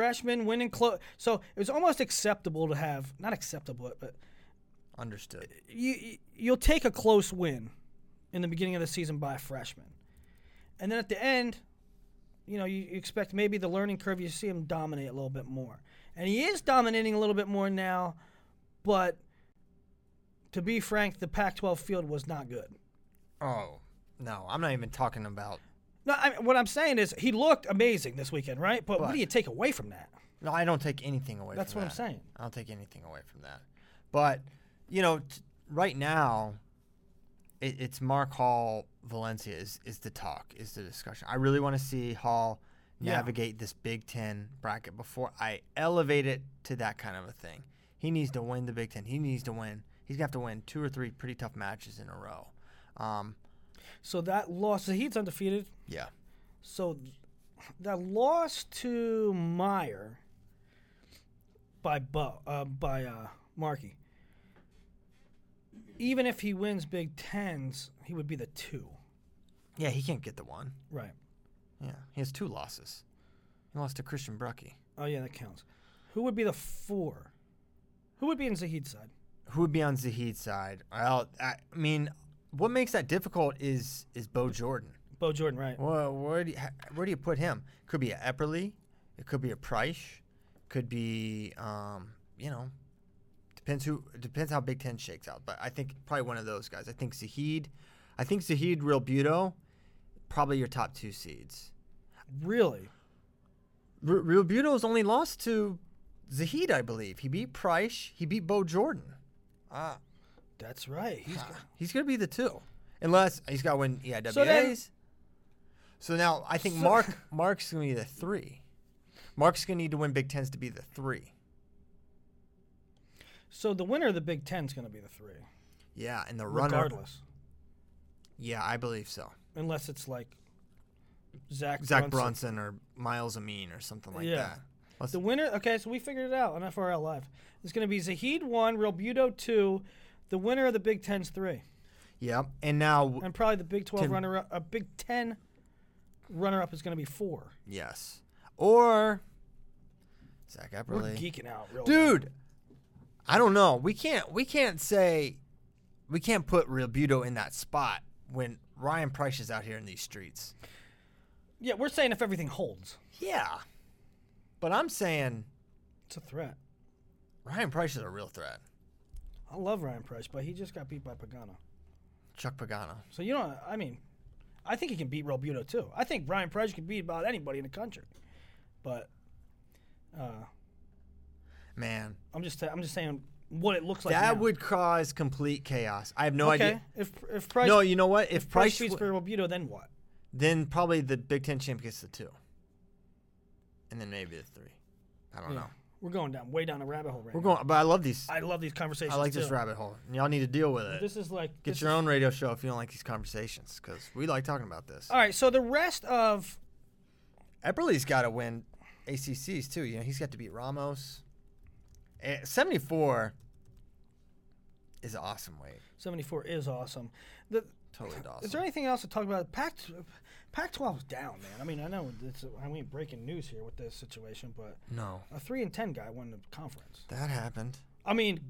freshman winning close. So it was almost acceptable to have, not acceptable, but Understood. you you- you'll take a close win in the beginning of the season by a freshman, and then at the end, you know you, you expect maybe the learning curve. You see him dominate a little bit more, and he is dominating a little bit more now. But to be frank, the Pac-12 field was not good. Oh no, I'm not even talking about. No, I mean, what I'm saying is he looked amazing this weekend, right? But what do you take away from that? No, I don't take anything away. From that. That's from what I'm that. saying. I don't take anything away from that. But you know, t- right now, it, it's Mark Hall Valencia is is the talk, is the discussion. I really want to see Hall Yeah. navigate this Big Ten bracket before I elevate it to that kind of a thing. He needs to win the Big Ten. He needs to win. He's gonna have to win two or three pretty tough matches in a row. Um, So that loss, the Heat's undefeated. yeah, So that loss to Meyer by Bo, uh, by uh, Markey. Even if he wins Big Tens, he would be the two. yeah, he can't get the one. Right. Yeah, he has two losses. He lost to Christian Brucky. Oh yeah, that counts. Who would be the four? Who would be in Zahid's side? Who would be on Zahid's side? Well, I I mean, what makes that difficult is is Bo Jordan. Bo Jordan, right? Well, where do you, where do you put him? Could be a Epperly, it could be a Preisch, could be um, you know, depends who depends how Big Ten shakes out. But I think probably one of those guys. I think Zahid, I think Zahid Real Buto, probably your top two seeds. Really? R- Real Buto's only lost to Zahid, I believe. He beat Preisch. He beat Bo Jordan. Uh, That's right. He's got, he's gonna be the two, unless he's got to win EIWAs. So then- So now I think So- Mark Mark's gonna be the three. Mark's gonna need to win Big Tens to be the three. so the winner of the Big Ten is going to be the three, Yeah, and the runner. regardless, Yeah, I believe so. unless it's like Zach Zach Brunson. Brunson or Myles Amine or something like Yeah. that. Let's- The winner. Okay, so we figured it out on FRL Live. It's going to be Zahid one, Real Buto two. The winner of the Big Ten's three, Yep. And now, and probably the Big Twelve Ten. runner up. A Big Ten runner up is going to be four. yes, or Zach We're Epperly. geeking out, real dude i don't know we can't we can't say we can't put real buto in that spot when ryan preisch is out here in these streets Yeah, we're saying if everything holds, yeah but i'm saying it's a threat. ryan preisch is a real threat I love Ryan Preisch, but he just got beat by Pagano. chuck pagano So you know, I mean, I think he can beat Real Buto too. I think Ryan Preisch can beat about anybody in the country. But uh, man I'm just I'm just saying what it looks like. that now. would cause complete chaos i have no okay. idea If if Preisch no you know what if Preisch preisch, beats w- for Real then what? then probably the big ten champ gets the two and then maybe the three i don't Yeah. know We're going down way down a rabbit hole right we're now. going but i love these I love these conversations. i like this too. rabbit hole and y'all need to deal with it This is like Get this your is- own radio show if you don't like these conversations, because we like talking about this. All right, so the rest of Epperly's got to win ACCs too. You know, he's got to beat Ramos. Eh, Seventy-four is an awesome weight. 74 is awesome. The, Totally awesome. Is there anything else to talk about? Pac Pac 12 is down, man. I mean, I know it's I mean breaking news here with this situation, but no, a three and ten guy won the conference. that happened. I mean,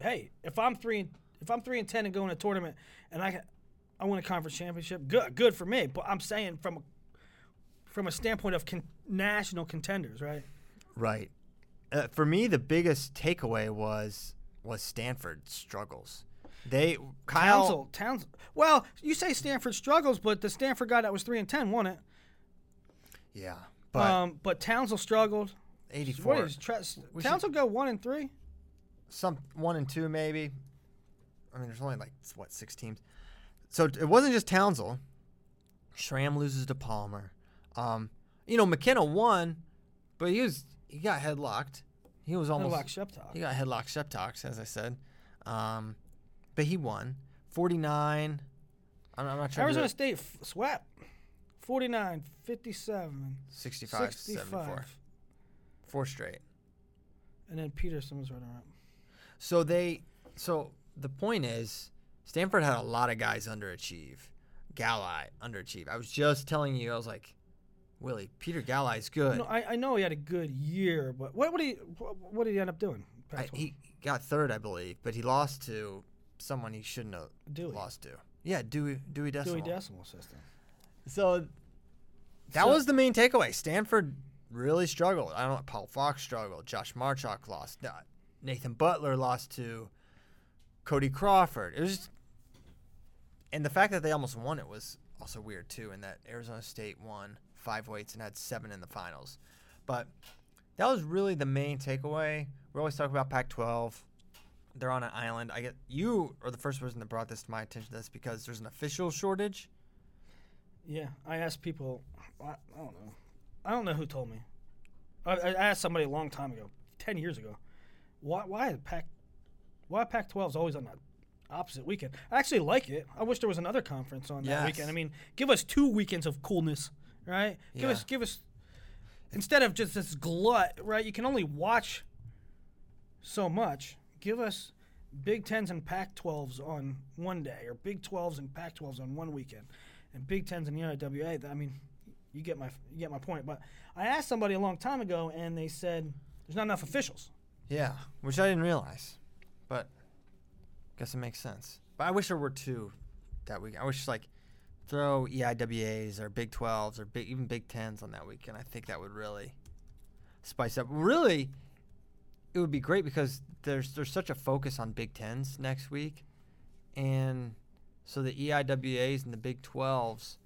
hey, if I'm three and if I'm three and ten and go in a tournament and I I win a conference championship, good good for me. But I'm saying from a from a standpoint of con- national contenders, right? Right. Uh, for me, the biggest takeaway was was Stanford struggles. They Kyle. Townsend, Townsend. Well, you say Stanford struggles, but the Stanford guy that was three and ten won it. Yeah, but um, but Townsend struggled. What is Tre- We Townsend go one and three? some one and two maybe. I mean, there's only like what six teams, so it wasn't just Townsend. Schramm loses to Palmer. Um, you know McKenna won, but he was he got headlocked. He was almost Headlock Sheptock. he got headlocked Sheptox, as I said. Um, but he won forty nine. I'm, I'm not sure. Arizona State f- swept 49, 57, 65, 74. 65. Four straight. And then Peterson was running up. So they, so the point is, Stanford had a lot of guys underachieve. Galli underachieve. I was just telling you, I was like, Willie, Peter Galli's good. No, I, I know he had a good year, but what, did he what, what did he end up doing? I, he got third, I believe, but he lost to someone he shouldn't have Dewey. lost to. Yeah, Dewey Dewey Decimal. Dewey Decimal System. So that So- was the main takeaway. Stanford really struggled. I don't know. Paul Fox struggled. Josh Marchuk lost. Uh, Nathan Butler lost to Cody Crawford. It was, just, and the fact that they almost won it was also weird too. And that Arizona State won five weights and had seven in the finals. But that was really the main takeaway. We're always talking about Pac-12. They're on an island. I get you are the first person that brought this to my attention. This because there's an official shortage. Yeah, I asked people. I, I don't know. I don't know who told me. I, I asked somebody a long time ago, ten years ago. why why Pac why Pac 12 is always on the opposite weekend? I actually like it. I wish there was another conference on that Yes. weekend. I mean, give us two weekends of coolness, right? Give Yeah. us give us instead of just this glut, right? You can only watch so much. Give us Big Tens and Pac 12s on one day, or Big 12s and Pac 12s on one weekend, and Big Tens and the EIWA. I mean, you get my you get my point. But I asked somebody a long time ago, and they said there's not enough officials. Yeah, which I didn't realize, but I guess it makes sense. But I wish there were two that week. I wish like throw EIWAs or Big 12s or big, even Big 10s on that weekend. I think that would really spice up. Really, it would be great because there's there's such a focus on Big 10s next week, and so the EIWAs and the Big 12s.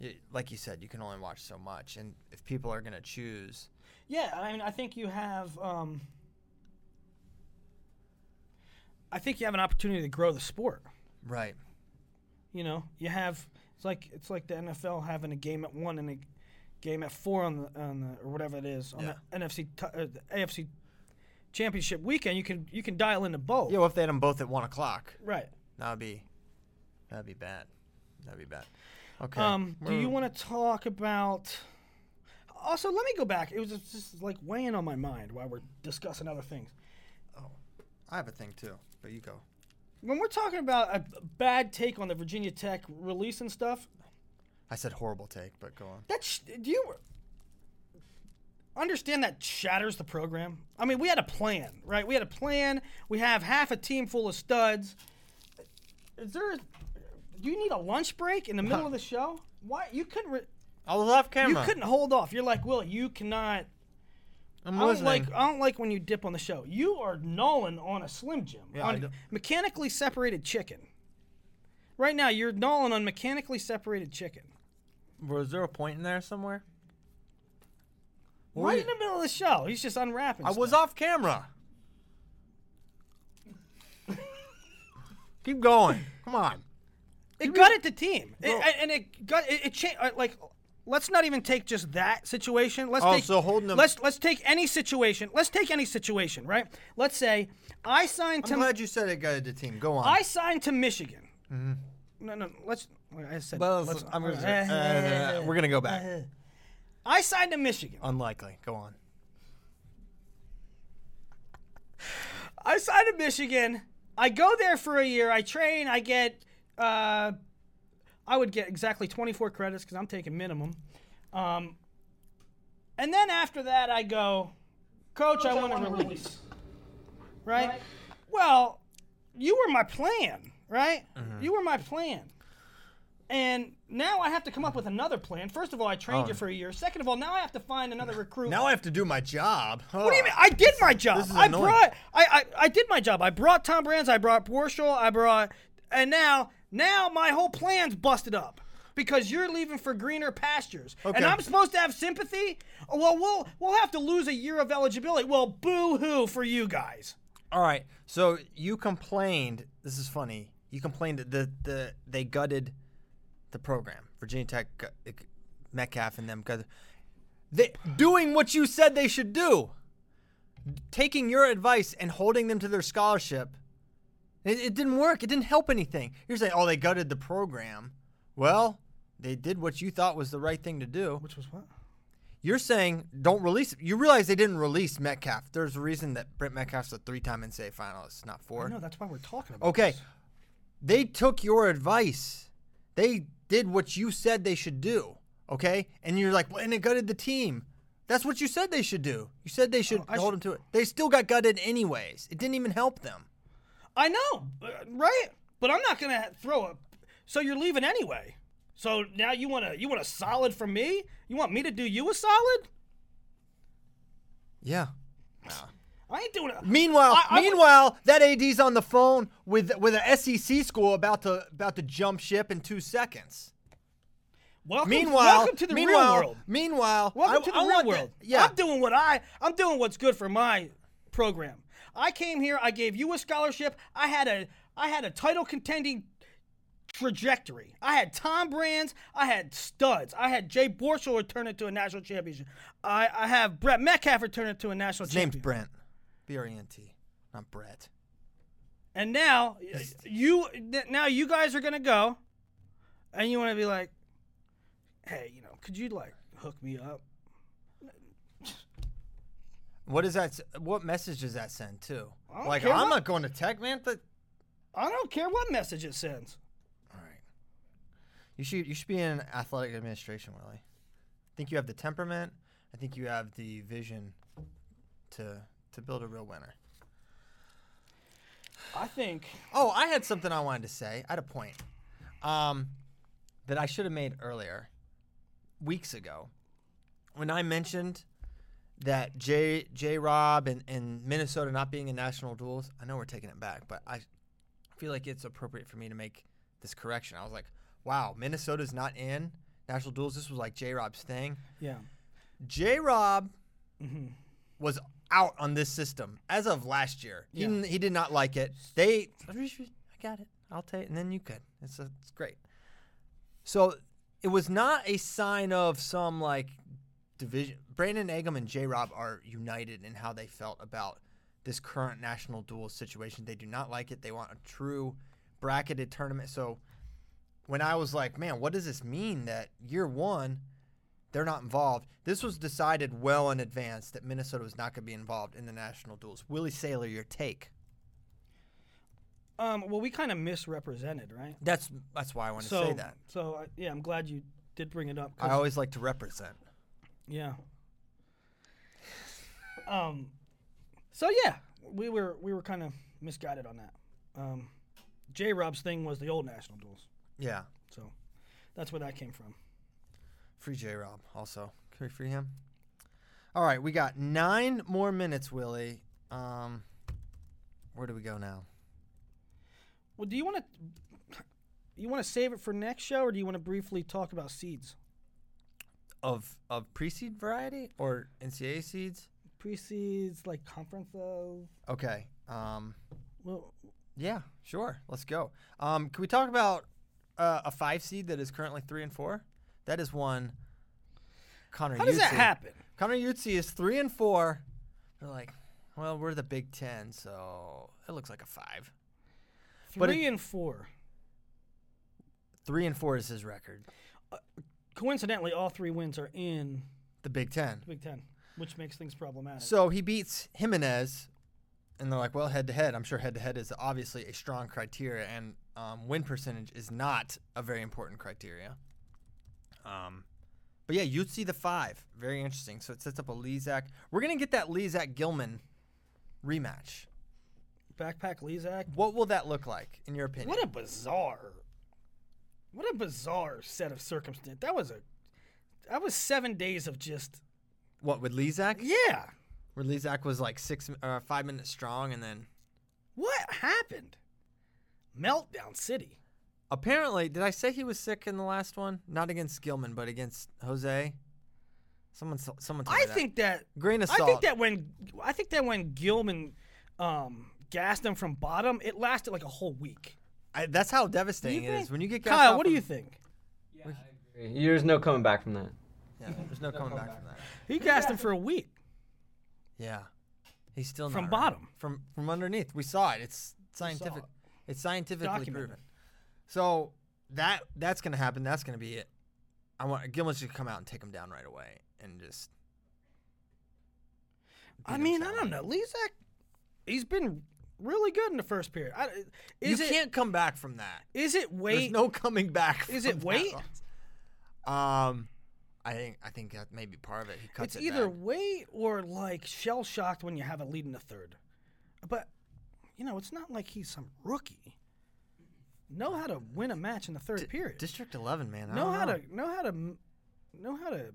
y like you said, you can only watch so much, and if people are gonna choose, Yeah, I mean, I think you have. Um, I think you have an opportunity to grow the sport. right? You know, you have it's like it's like the NFL having a game at one and a game at four on the on the or whatever it is on Yeah. the NFC t- uh, the AFC championship weekend. You can you can dial into both. Yeah, well, if they had them both at one o'clock, Right. That would be that'd be bad. That'd be bad. Okay. Um, do you want to talk about? Also, let me go back. It was just, just like weighing on my mind while we're discussing other things. Oh, I have a thing too, but you go. When we're talking about a bad take on the Virginia Tech release and stuff, I said horrible take, but go on. That's do you understand that shatters the program? I mean, we had a plan, right? We had a plan. We have half a team full of studs. Is there? Do you need a lunch break in the middle of the show? Why you couldn't? Re- I was off camera. you couldn't hold off. You're like, Will, you cannot. I'm I don't like I don't like when you dip on the show. You are gnawing on a Slim Jim, Yeah, on mechanically separated chicken. Right now, you're gnawing on mechanically separated chicken. Was there a point in there somewhere? What Right in the middle of the show, he's just unwrapping. I was stuff. off camera. Keep going. Come on. It gutted the team, It- Bro. and it got it, it changed. Uh, like, let's not even take just that situation. Let's Oh, take so holding them- Let's let's take any situation. Let's take any situation, right? Let's say I signed to. I'm to glad you said it gutted the team. Go on. I signed to Michigan. Mm-hmm. No, no. Let's. I said. well, let's, I'm gonna uh, say- uh, we're gonna go back. Uh, I signed to Michigan. Unlikely. Go on. I signed to Michigan. I go there for a year. I train. I get. Uh, I would get exactly 24 credits because I'm taking minimum. Um, and then after that, I go, Coach, I want to release. Right? Well, you were my plan, right? You were my plan. And now I have to come up with another plan. First of all, I trained you oh. for a year. Second of all, now I have to find another recruit. Now I have to do my job. What do you oh. mean? I did my job. This is I annoying. brought. I, I I did my job. I brought Tom Brands. I brought Borschel. I brought, and now now my whole plan's busted up because you're leaving for greener pastures, and I'm supposed to have sympathy. Oh, Well, we'll we'll have to lose a year of eligibility. Well, boo hoo for you guys. All right. So you complained. This is funny. You complained that the, the they gutted the program. Virginia Tech, uh, Metcalf, and them gutted. They doing what you said they should do. Taking your advice and holding them to their scholarship. It, it didn't work. It didn't help anything. You're saying, oh, they gutted the program. Well, they did what you thought was the right thing to do. Which was what? You're saying don't release it. You realize they didn't release Metcalf. There's a reason that Brent Metcalf's a three-time NCAA finalist, not four. No, that's why we're talking about. Okay, this. they took your advice. They did what you said they should do. Okay, and you're like, well, and it gutted the team. That's what you said they should do. You said they should Oh, hold should- them to it. They still got gutted anyways. It didn't even help them. I know, uh, right? But I'm not gonna throw a. So you're leaving anyway. So now you want to you want a solid from me? You want me to do you a solid? Yeah. I ain't doing it. Meanwhile, I- I meanwhile, that AD's on the phone with with an SEC school about to about to jump ship in two seconds. Welcome, Meanwhile, welcome to the meanwhile, real world. Meanwhile, Welcome I- to the real world. yeah, I'm doing what I I'm doing what's good for my program. I came here. I gave you a scholarship. I had a I had a title contending trajectory. I had Tom Brands. I had studs. I had Jay Borschel return it to a national championship. I, I have Brett Metcalf return it to a national His name's championship. Brent. B R E N T. not Brett. And now you now you guys are gonna go, and you want to be like, hey, you know, could you like hook me up? What is that? What message does that send too? Like I'm what- not going to tech, man. But I don't care what message it sends. all right, you should you should be in athletic administration, Willie. I think you have the temperament. I think you have the vision to to build a real winner. I think Oh, I had something I wanted to say. I had a point um, that I should have made earlier, weeks ago, when I mentioned that J J Rob and, and Minnesota not being in national duels. I know we're taking it back, but I feel like it's appropriate for me to make this correction. I was like, wow, Minnesota's not in national duels. This was like J Rob's thing. yeah. J Rob hmm was out on this system as of last year. He, Yeah. he did not like it. They, I got it. I'll take it, and then you could. It's, it's great. So it was not a sign of some like division. Brandon Eggum and J Rob are united in how they felt about this current national duel situation. They do not like it. They want a true bracketed tournament. So when I was like, man, what does this mean that year one, they're not involved? This was decided well in advance that Minnesota was not going to be involved in the national duels. Willie Saylor, your take. Um. Well, we kind of misrepresented, right? That's that's why I want to so say that. So I, yeah, I'm glad you did bring it up. I always like to represent. Yeah. Um. So yeah, we were we were kind of misguided on that. Um, J. Rob's thing was the old national duels, Yeah. so that's where that came from. Free J Rob also. Can we free him? All right, we got nine more minutes, Willie. Um, where do we go now? Well, do you want to you want to save it for next show, or do you want to briefly talk about seeds, Of of pre-seed variety or NCAA seeds? pre-seeds, like conferences? Okay. Um, Well, yeah, sure. Let's go. Um, can we talk about uh, a five seed that is currently three and four? That is one. Connor. how does that happen? Connor Youtsey is three and four. They're like, well, we're the Big Ten, so it looks like a five. But it- Three and four. Three and four is his record. Coincidentally, all three wins are in The Big Ten. the Big Ten, which makes things problematic. So he beats Jimenez, and they're like, well, head to head. I'm sure head to head is obviously a strong criteria, and um, win percentage is not a very important criteria. Um, but yeah, you'd see the five, very interesting. So it sets up a Lizak. We're gonna get that Lizak Gilman rematch. Backpack Lizak. What will that look like, in your opinion? What a bizarre, what a bizarre set of circumstance. That was a, that was seven days of just What with Lizak? yeah. Where Lizak was like six, uh, five minutes strong, and then What happened? Meltdown City. Apparently, did I say he was sick in the last one? Not against Gilman, but against Jose. Someone, s- someone. Told I me that. think that grain of salt. I think that when I think that when Gilman um, gassed him from bottom, it lasted like a whole week. I, that's how devastating You it think? is when you get gassed Kyle, what do you think? Yeah, There's no coming back from that. Yeah, there's no coming back from that. He gassed him for a week. Yeah, he's still From not right. bottom. from from underneath. We saw it. It's scientific. it. It's scientifically Documented. proven. So that that's gonna happen. That's gonna be it. I want Gilman to come out and take him down right away and just. I mean, I don't know. Lizak, he's been really good in the first period. I, You it can't come back from that. is it There's no coming back. Is it loss. Um, I think I think that may be part of it. He cuts it's it either bad. weight or like shell shocked when you have a lead in the third. But you know, it's not like he's some rookie. Know how to win a match in the third period. District 11, man. I know how know. to know how to know how to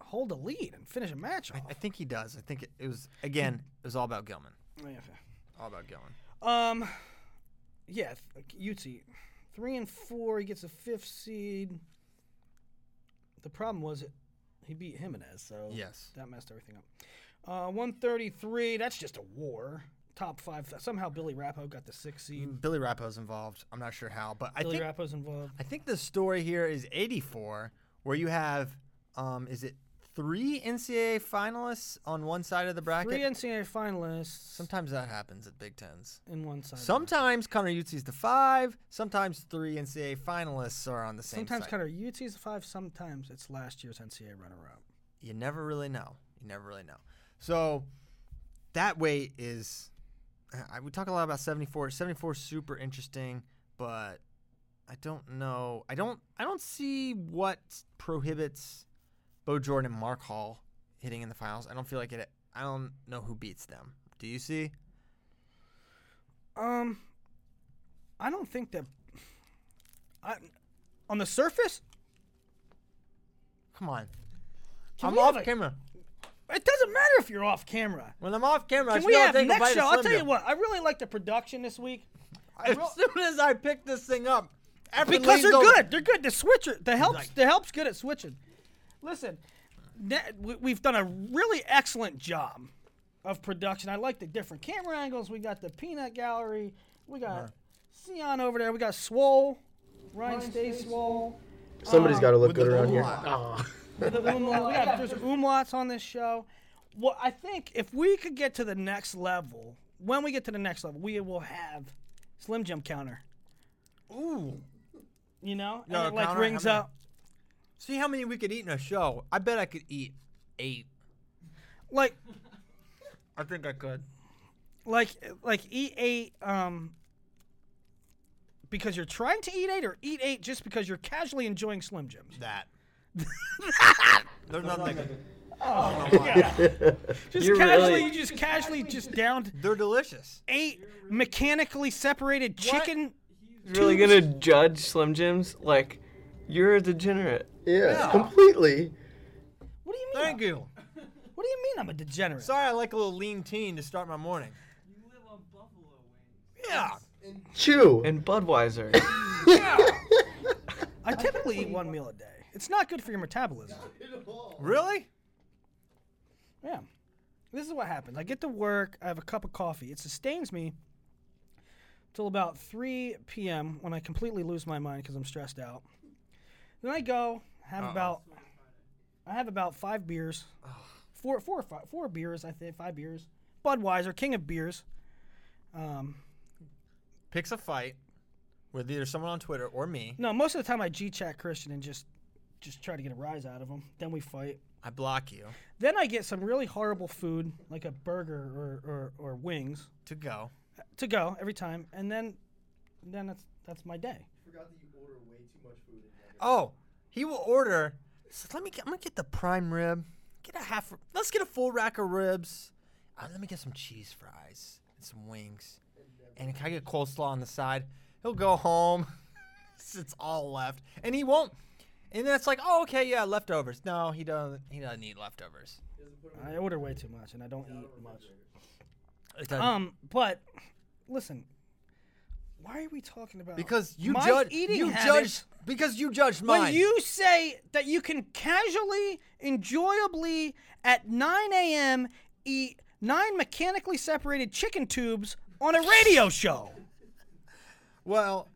hold a lead and finish a match. I, I think he does. I think it, it was again. It was all about Gilman. Yeah. All about Gilman. Um, yeah, Youtsey, three and four. He gets a fifth seed. The problem was it, he beat Jimenez, so Yes. that messed everything up. Uh, one thirty three. That's just a war. Top five. Somehow Billy Rappo got the sixth seed. Billy Rappo's involved. I'm not sure how, but I Billy think Rappo's involved. I think the story here is 84, where you have, um, is it three NCAA finalists on one side of the bracket. Three NCAA finalists Sometimes that happens at Big Tens. in one side. Sometimes Connor Youtsey's the five. Sometimes three NCAA finalists are on the same side. Sometimes side. Connor Youtsey's the five. Sometimes it's last year's NCAA runner-up. you never really know. You never really know. So that weight is. I, we talk a lot about 74. 74 is super interesting, but I don't know. I don't. I don't see what prohibits Bo Jordan and Mark Hall hitting in the finals. I don't feel like it. I don't know who beats them. Do you see? Um, I don't think that. I, on the surface, Come on. Can I'm off a- camera. It doesn't matter if you're off camera. When I'm off camera, I Can just we gotta have take next show? I'll tell you what. I really like the production this week As soon as I pick this thing up, because they're over. good. They're good. The switcher, the helps, Like- the help's good at switching. Listen, that, we, we've done a really excellent job of production. I like the different camera angles. We got the peanut gallery. We got Sion over there. We got Swole. Ryan Stay Swole. Somebody's um, got to look good around here. umlaut. Aw. the umlaut. We got, there's umlauts on this show. Well, I think if we could get to the next level, when we get to the next level, we will have Slim Jim counter. Ooh. You know, No, and it like counter, rings how many? up. See how many we could eat in a show. I bet I could eat eight. Like I think I could. like like eat eight um because you're trying to eat eight or eat eight just because you're casually enjoying Slim Jims. That. There's nothing. Oh, oh, just You're casually, really- you just casually just downed They're delicious. eight mechanically separated chicken. He's really gonna judge Slim Jims? Like, you're a degenerate. Yeah, completely. What do you mean? Thank you. What do you mean I'm a degenerate? Sorry, I like a little lean teen to start my morning. You live on Buffalo Wings. Yeah. Chew. And Budweiser. I typically eat one meal a day. It's not good for your metabolism. Really? Yeah. This is what happens. I get to work, I have a cup of coffee. It sustains me till about 3 p.m. when I completely lose my mind because I'm stressed out. Then I go, have about I have about 5 beers. Four four or five, four beers, I think, 5 beers. Budweiser, king of beers. Um, Picks a fight with either someone on Twitter or me. no, most of the time I G-chat Christian and just just try to get a rise out of him. Then we fight. I block you Then I get some really horrible food, like a burger or, or, or wings, to go. to go every time, and then then that's that's my day. Forgot that you order way too much food. Oh, he will order. So let me. Get, I'm gonna get the prime rib. Get a half. Let's get a full rack of ribs. Uh, let me get some cheese fries and some wings. And can I get coleslaw on the side? He'll go home. it's all left, and he won't. And then it's like, oh, okay, yeah, leftovers. No, he doesn't. He doesn't eat leftovers. I order way too much, and I don't eat much. It doesn't- Um, but listen, why are we talking about? because you my judge. eating You habits- judge because you judged mine. When you say that you can casually, enjoyably, at 9 a.m. eat nine mechanically separated chicken tubes on a radio show. Well,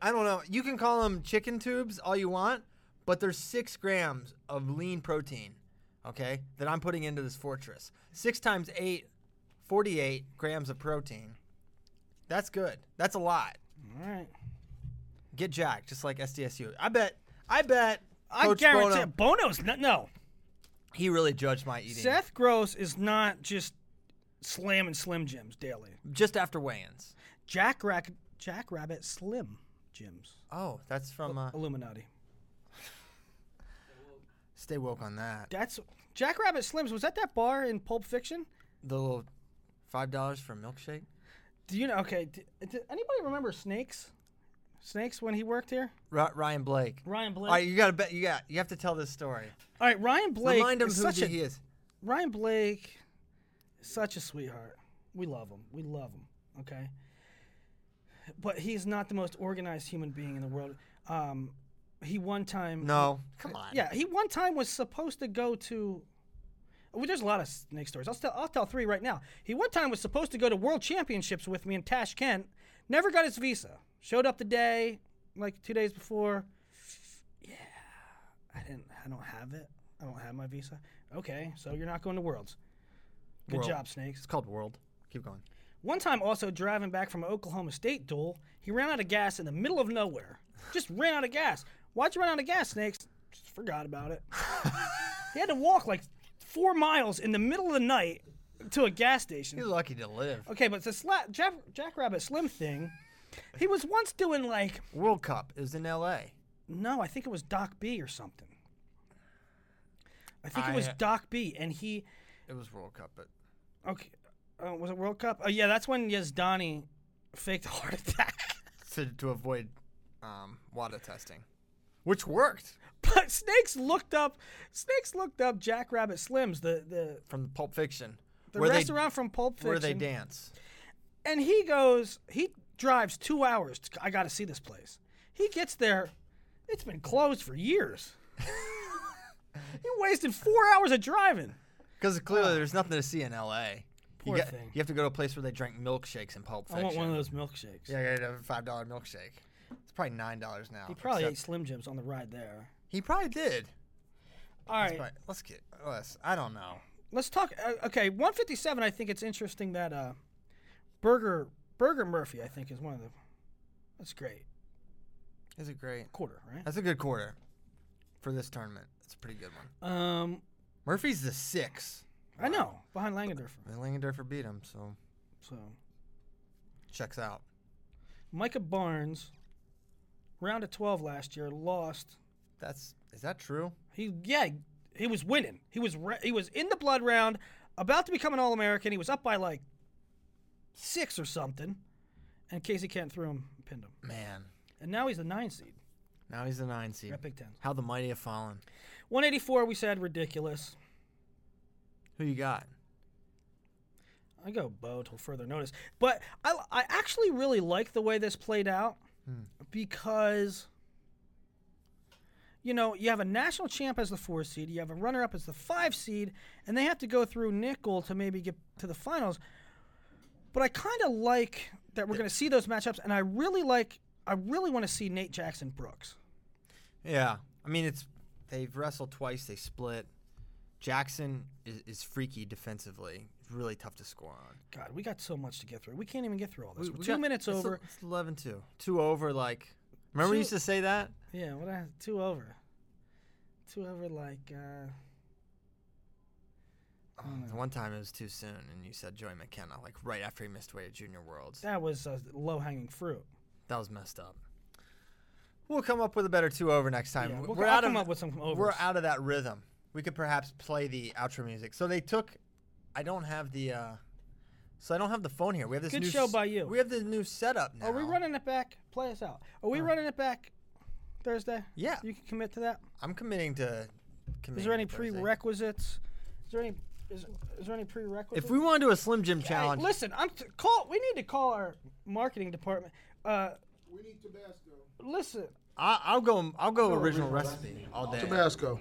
I don't know. You can call them chicken tubes all you want, but there's six grams of lean protein, okay, that I'm putting into this fortress. Six times eight, 48 grams of protein. That's good. That's a lot. All right. Get jacked, just like SDSU. I bet. I bet. I Coach guarantee Bono, Bono's no, no. he really judged my eating Seth Gross is not just slamming Slim Jims daily. just after weigh-ins. Jack Rack, Jack Rabbit Slim Jims. Oh, that's from uh, Illuminati. Stay woke on that. That's Jack Rabbit Slims. Was that that bar in Pulp Fiction? The little five dollars for a milkshake. Do you know? Okay. d d anybody remember Snakes? Snakes when he worked here. Ry- Ryan Blake. Ryan Blake. All right, you gotta bet. You got. You have to tell this story. All right, Ryan Blake. Remind him is who such a, he is. Ryan Blake, is such a sweetheart. We love him. We love him. Okay. But he's not the most organized human being in the world. Um, he one time. No, come on. Yeah, he one time was supposed to go to. Well, there's a lot of snake stories. I'll tell, I'll tell three right now. He one time was supposed to go to World Championships with me in Tashkent. Never got his visa. Showed up the day, like two days before. Yeah, I didn't. I don't have it. I don't have my visa. Okay, so you're not going to Worlds. Good World. job, Snakes. It's called World. Keep going. One time, also driving back from an Oklahoma State duel, he ran out of gas in the middle of nowhere. Just ran out of gas. Why'd you run out of gas, Snakes? Just forgot about it. he had to walk like four miles in the middle of the night to a gas station. He's lucky to live. Okay, but the sla- Jack- Jackrabbit Slim thing, he was once doing like, World Cup is in L.A. no, I think it was Doc B or something. I think it was I- Doc B, and he, It was World Cup, but okay, uh, was it World Cup? Oh yeah, that's when Yazdani faked a heart attack. to, to avoid um, WADA testing, which worked But Snakes looked up. Snakes looked up Jackrabbit Slims, the the, from Pulp Fiction, the where restaurant from Pulp Fiction. where they dance. And he goes. He drives two hours. To, I got to see this place. He gets there. It's been closed for years. he wasted four hours of driving. Because clearly there's nothing to see in L.A. Poor you, got- thing. you have to go to a place where they drink milkshakes in Pulp I Fiction. want one of those milkshakes. Yeah, I got a five dollar milkshake. Probably nine dollars now. He probably ate except- Slim Jims on the ride there. He probably did. All right, But let's get. Let's, I don't know. let's talk. Uh, okay, 157. I think it's interesting that uh, Burger Burger Murphy. I think is one of the. That's great. Is it great? Quarter, right? That's a good quarter for this tournament. It's a pretty good one. Um, Murphy's the six. I know behind Langendorfer. And Langendorfer beat him, so So checks out. Micah Barnes, round of 12 last year, lost. That's is that true? He yeah, he was winning. He was re- he was in the blood round, about to become an All American. He was up by like six or something, and Casey Kent threw him, pinned him, Man, and now he's the nine seed now he's the nine seed. at Big Ten. How the mighty have fallen. 184, we said ridiculous. Who you got? I go Bo till further notice, but I I actually really like the way this played out because. You know, you have a national champ as the four seed, you have a runner up as the five seed, and they have to go through Nickal to maybe get to the finals. But I kind of like that we're going to see those matchups, and I really like, I really want to see Nate Jackson Brooks. Yeah, I mean it's they've wrestled twice. They split. Jackson is, is freaky defensively. Really tough to score on. God, we got so much to get through. We can't even get through all this. We- We're two got- minutes it's over. It's 11 2. Two over, like. Remember we Two- used to say that? Yeah, what? I, two over. Two over, like. uh Oh, one time it was too soon, and you said Joey McKenna, like right after he missed away at Junior Worlds. That was uh, low hanging fruit. That was messed up. We'll come up with a better two over next time. Yeah, we'll- we're I'll out come of up with some we're out of that rhythm. We could perhaps play the outro music. So they took. I don't have the. uh So I don't have the phone here. We have this Good new show s- by you. We have the new setup now. Are we running it back? Play us out. Are we running it back Thursday? Yeah, You can commit to that. I'm committing to. Is there any to Thursday. prerequisites? Is there any? Is, is there any prerequisites? If we want to do a Slim Jim Hey, challenge, listen, I'm t- call. We need to call our marketing department. Uh, We need Tabasco. listen, I, I'll go. I'll go original recipe all day. Tabasco.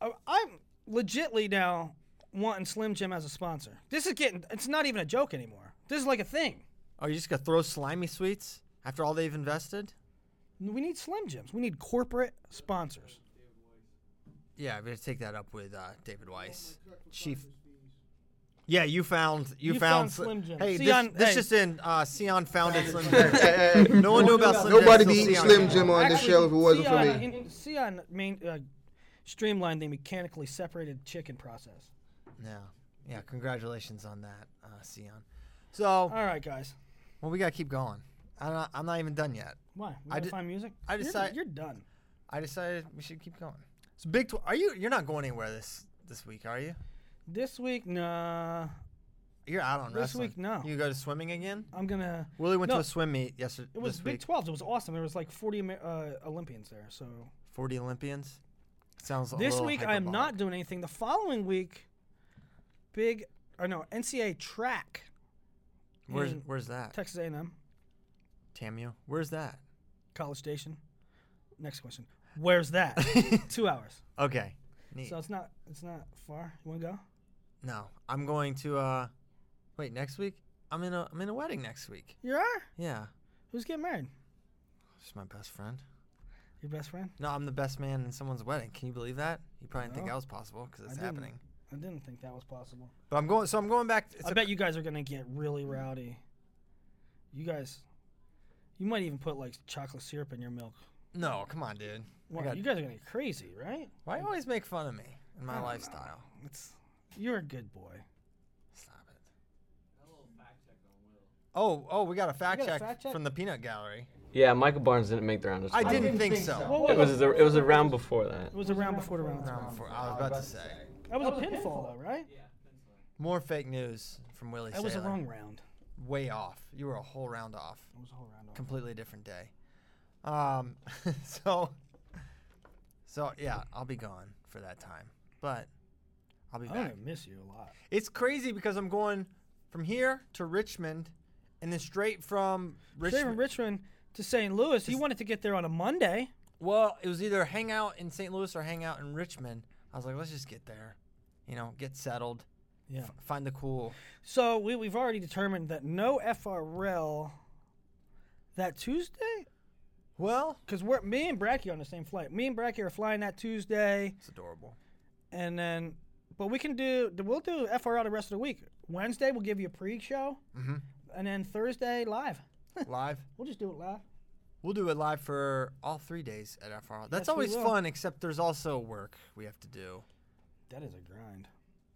I- I'm legitly now wanting Slim Jim as a sponsor. This is getting. It's not even a joke anymore. This is like a thing. Oh, you just gonna throw slimy sweets after all they've invested? We need Slim Jims. We need corporate sponsors. Yeah, I'm gonna take that up with uh, David Weiss, chief. Yeah, you found you, You found, found Sli- Slim Jim. Hey, Sion- this, this hey. just in. Uh, Sion founded Slim Jim. hey, hey. No one knew about Slim Jim. Nobody till be eating Slim. Jim on the Actually, show if it wasn't for Sion- me. in- Sion main, uh, streamlined the mechanically separated chicken process. Yeah, yeah. Congratulations on that, uh, Sion. So, All right, guys. well, we gotta keep going. I'm not, I'm not even done yet. Why? We I gotta find music. I You're- decide- you're, done. I decided we should keep going. So big. Tw- are you? You're not going anywhere this this week, are you? This week, nah. You're out on This wrestling. week, no. You go to swimming again? I'm gonna. Willie went to a swim meet yesterday. It was this Big week. 12s. It was awesome. There was like 40 Amer- uh, Olympians there. So 40 Olympians. Sounds a this little week I am hyperbolic. not doing anything. The following week, big. Or no, NCAA track. Where's in Where's that? Texas A&M, Tamu. Where's that? College Station. Next question. Where's that? Two hours. Okay. Neat. So it's not. It's not far. You want to go? no, I'm going to. uh Wait, next week? I'm in a I'm in a wedding next week. You are. Yeah, Who's getting married? she's my best friend. Your best friend? No, I'm the best man in someone's wedding. Can you believe that? You probably didn't think No. that was possible because it's didn't. happening. I didn't think that was possible. But I'm going. So I'm going back. It's I a- bet you guys are gonna get really rowdy. You guys, you might even put like chocolate syrup in your milk. no, come on, dude. I Wow, got- you guys are gonna get crazy, right? Why you always make fun of me and my I don't lifestyle? It's you're a good boy. Stop it. Oh, oh, we got a fact, got a check, fact check? from the peanut gallery. Yeah, Michael Barnes didn't make the round. I didn't, think, so. Well, It was a, it was a round before that. It was a round before the round. Round before- I was about to say. That was a pinfall, though, right? Yeah. More fake news from Willie That was a Saylor. wrong round. Way off. You were a whole round off. It was a whole round. off. Completely different day. Um, so, so yeah, I'll be gone for that time, but I'll be I'm back. gonna miss you a lot. It's crazy because I'm going from here to Richmond, and then straight from Richmond. Straight from Richmond to St. Louis. You wanted to get there on a Monday. Well, it was either hang out in St. Louis or hang out in Richmond. I was like, let's just get there, you know, get settled, Yeah. f- find the cool. So we, we've already determined that no FRL that Tuesday. Well, Because we're me and Bracky are on the same flight. Me and Bracky are flying that Tuesday, it's adorable. and then, but we can do. We'll do FRL the rest of the week. Wednesday we'll give you a pre-show, Mhm. and then Thursday live. live. We'll just do it live. We'll do it live for all three days at FRL. That's Yes, always fun, except there's also work we have to do. That is a grind.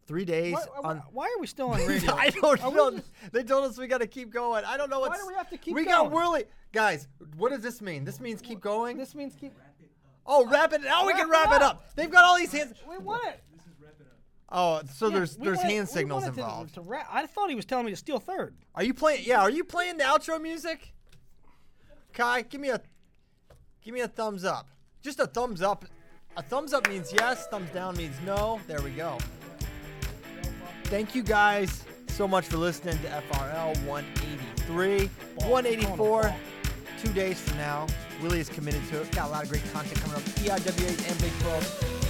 Three days Why, why- on. why are we still on radio? I don't Are know. just- They told us we got to keep going. I don't know Why what's. do we have to keep going? We got whirly. Guys, what does this mean? This means keep going? This means keep. oh, wrap it. Now we can wrap it up. up. They've got all these hands. We want it. Oh, so Yeah, there's there's wanted- hand signals wanted to- involved. To ra- I thought he was telling me to steal third. Are you playing? Yeah, are you playing the outro music? Kai, give me a give me a thumbs up. Just a thumbs up. A thumbs up means yes. Thumbs down means no. There we go. Thank you guys so much for listening to FRL 183, 184. Two days from now, Willie is committed to it. Got a lot of great content coming up. E EIWA and Big 12.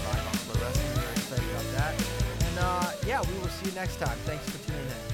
Live Wrestling. We're excited about that. And uh, yeah, we will see you next time. Thanks for tuning in.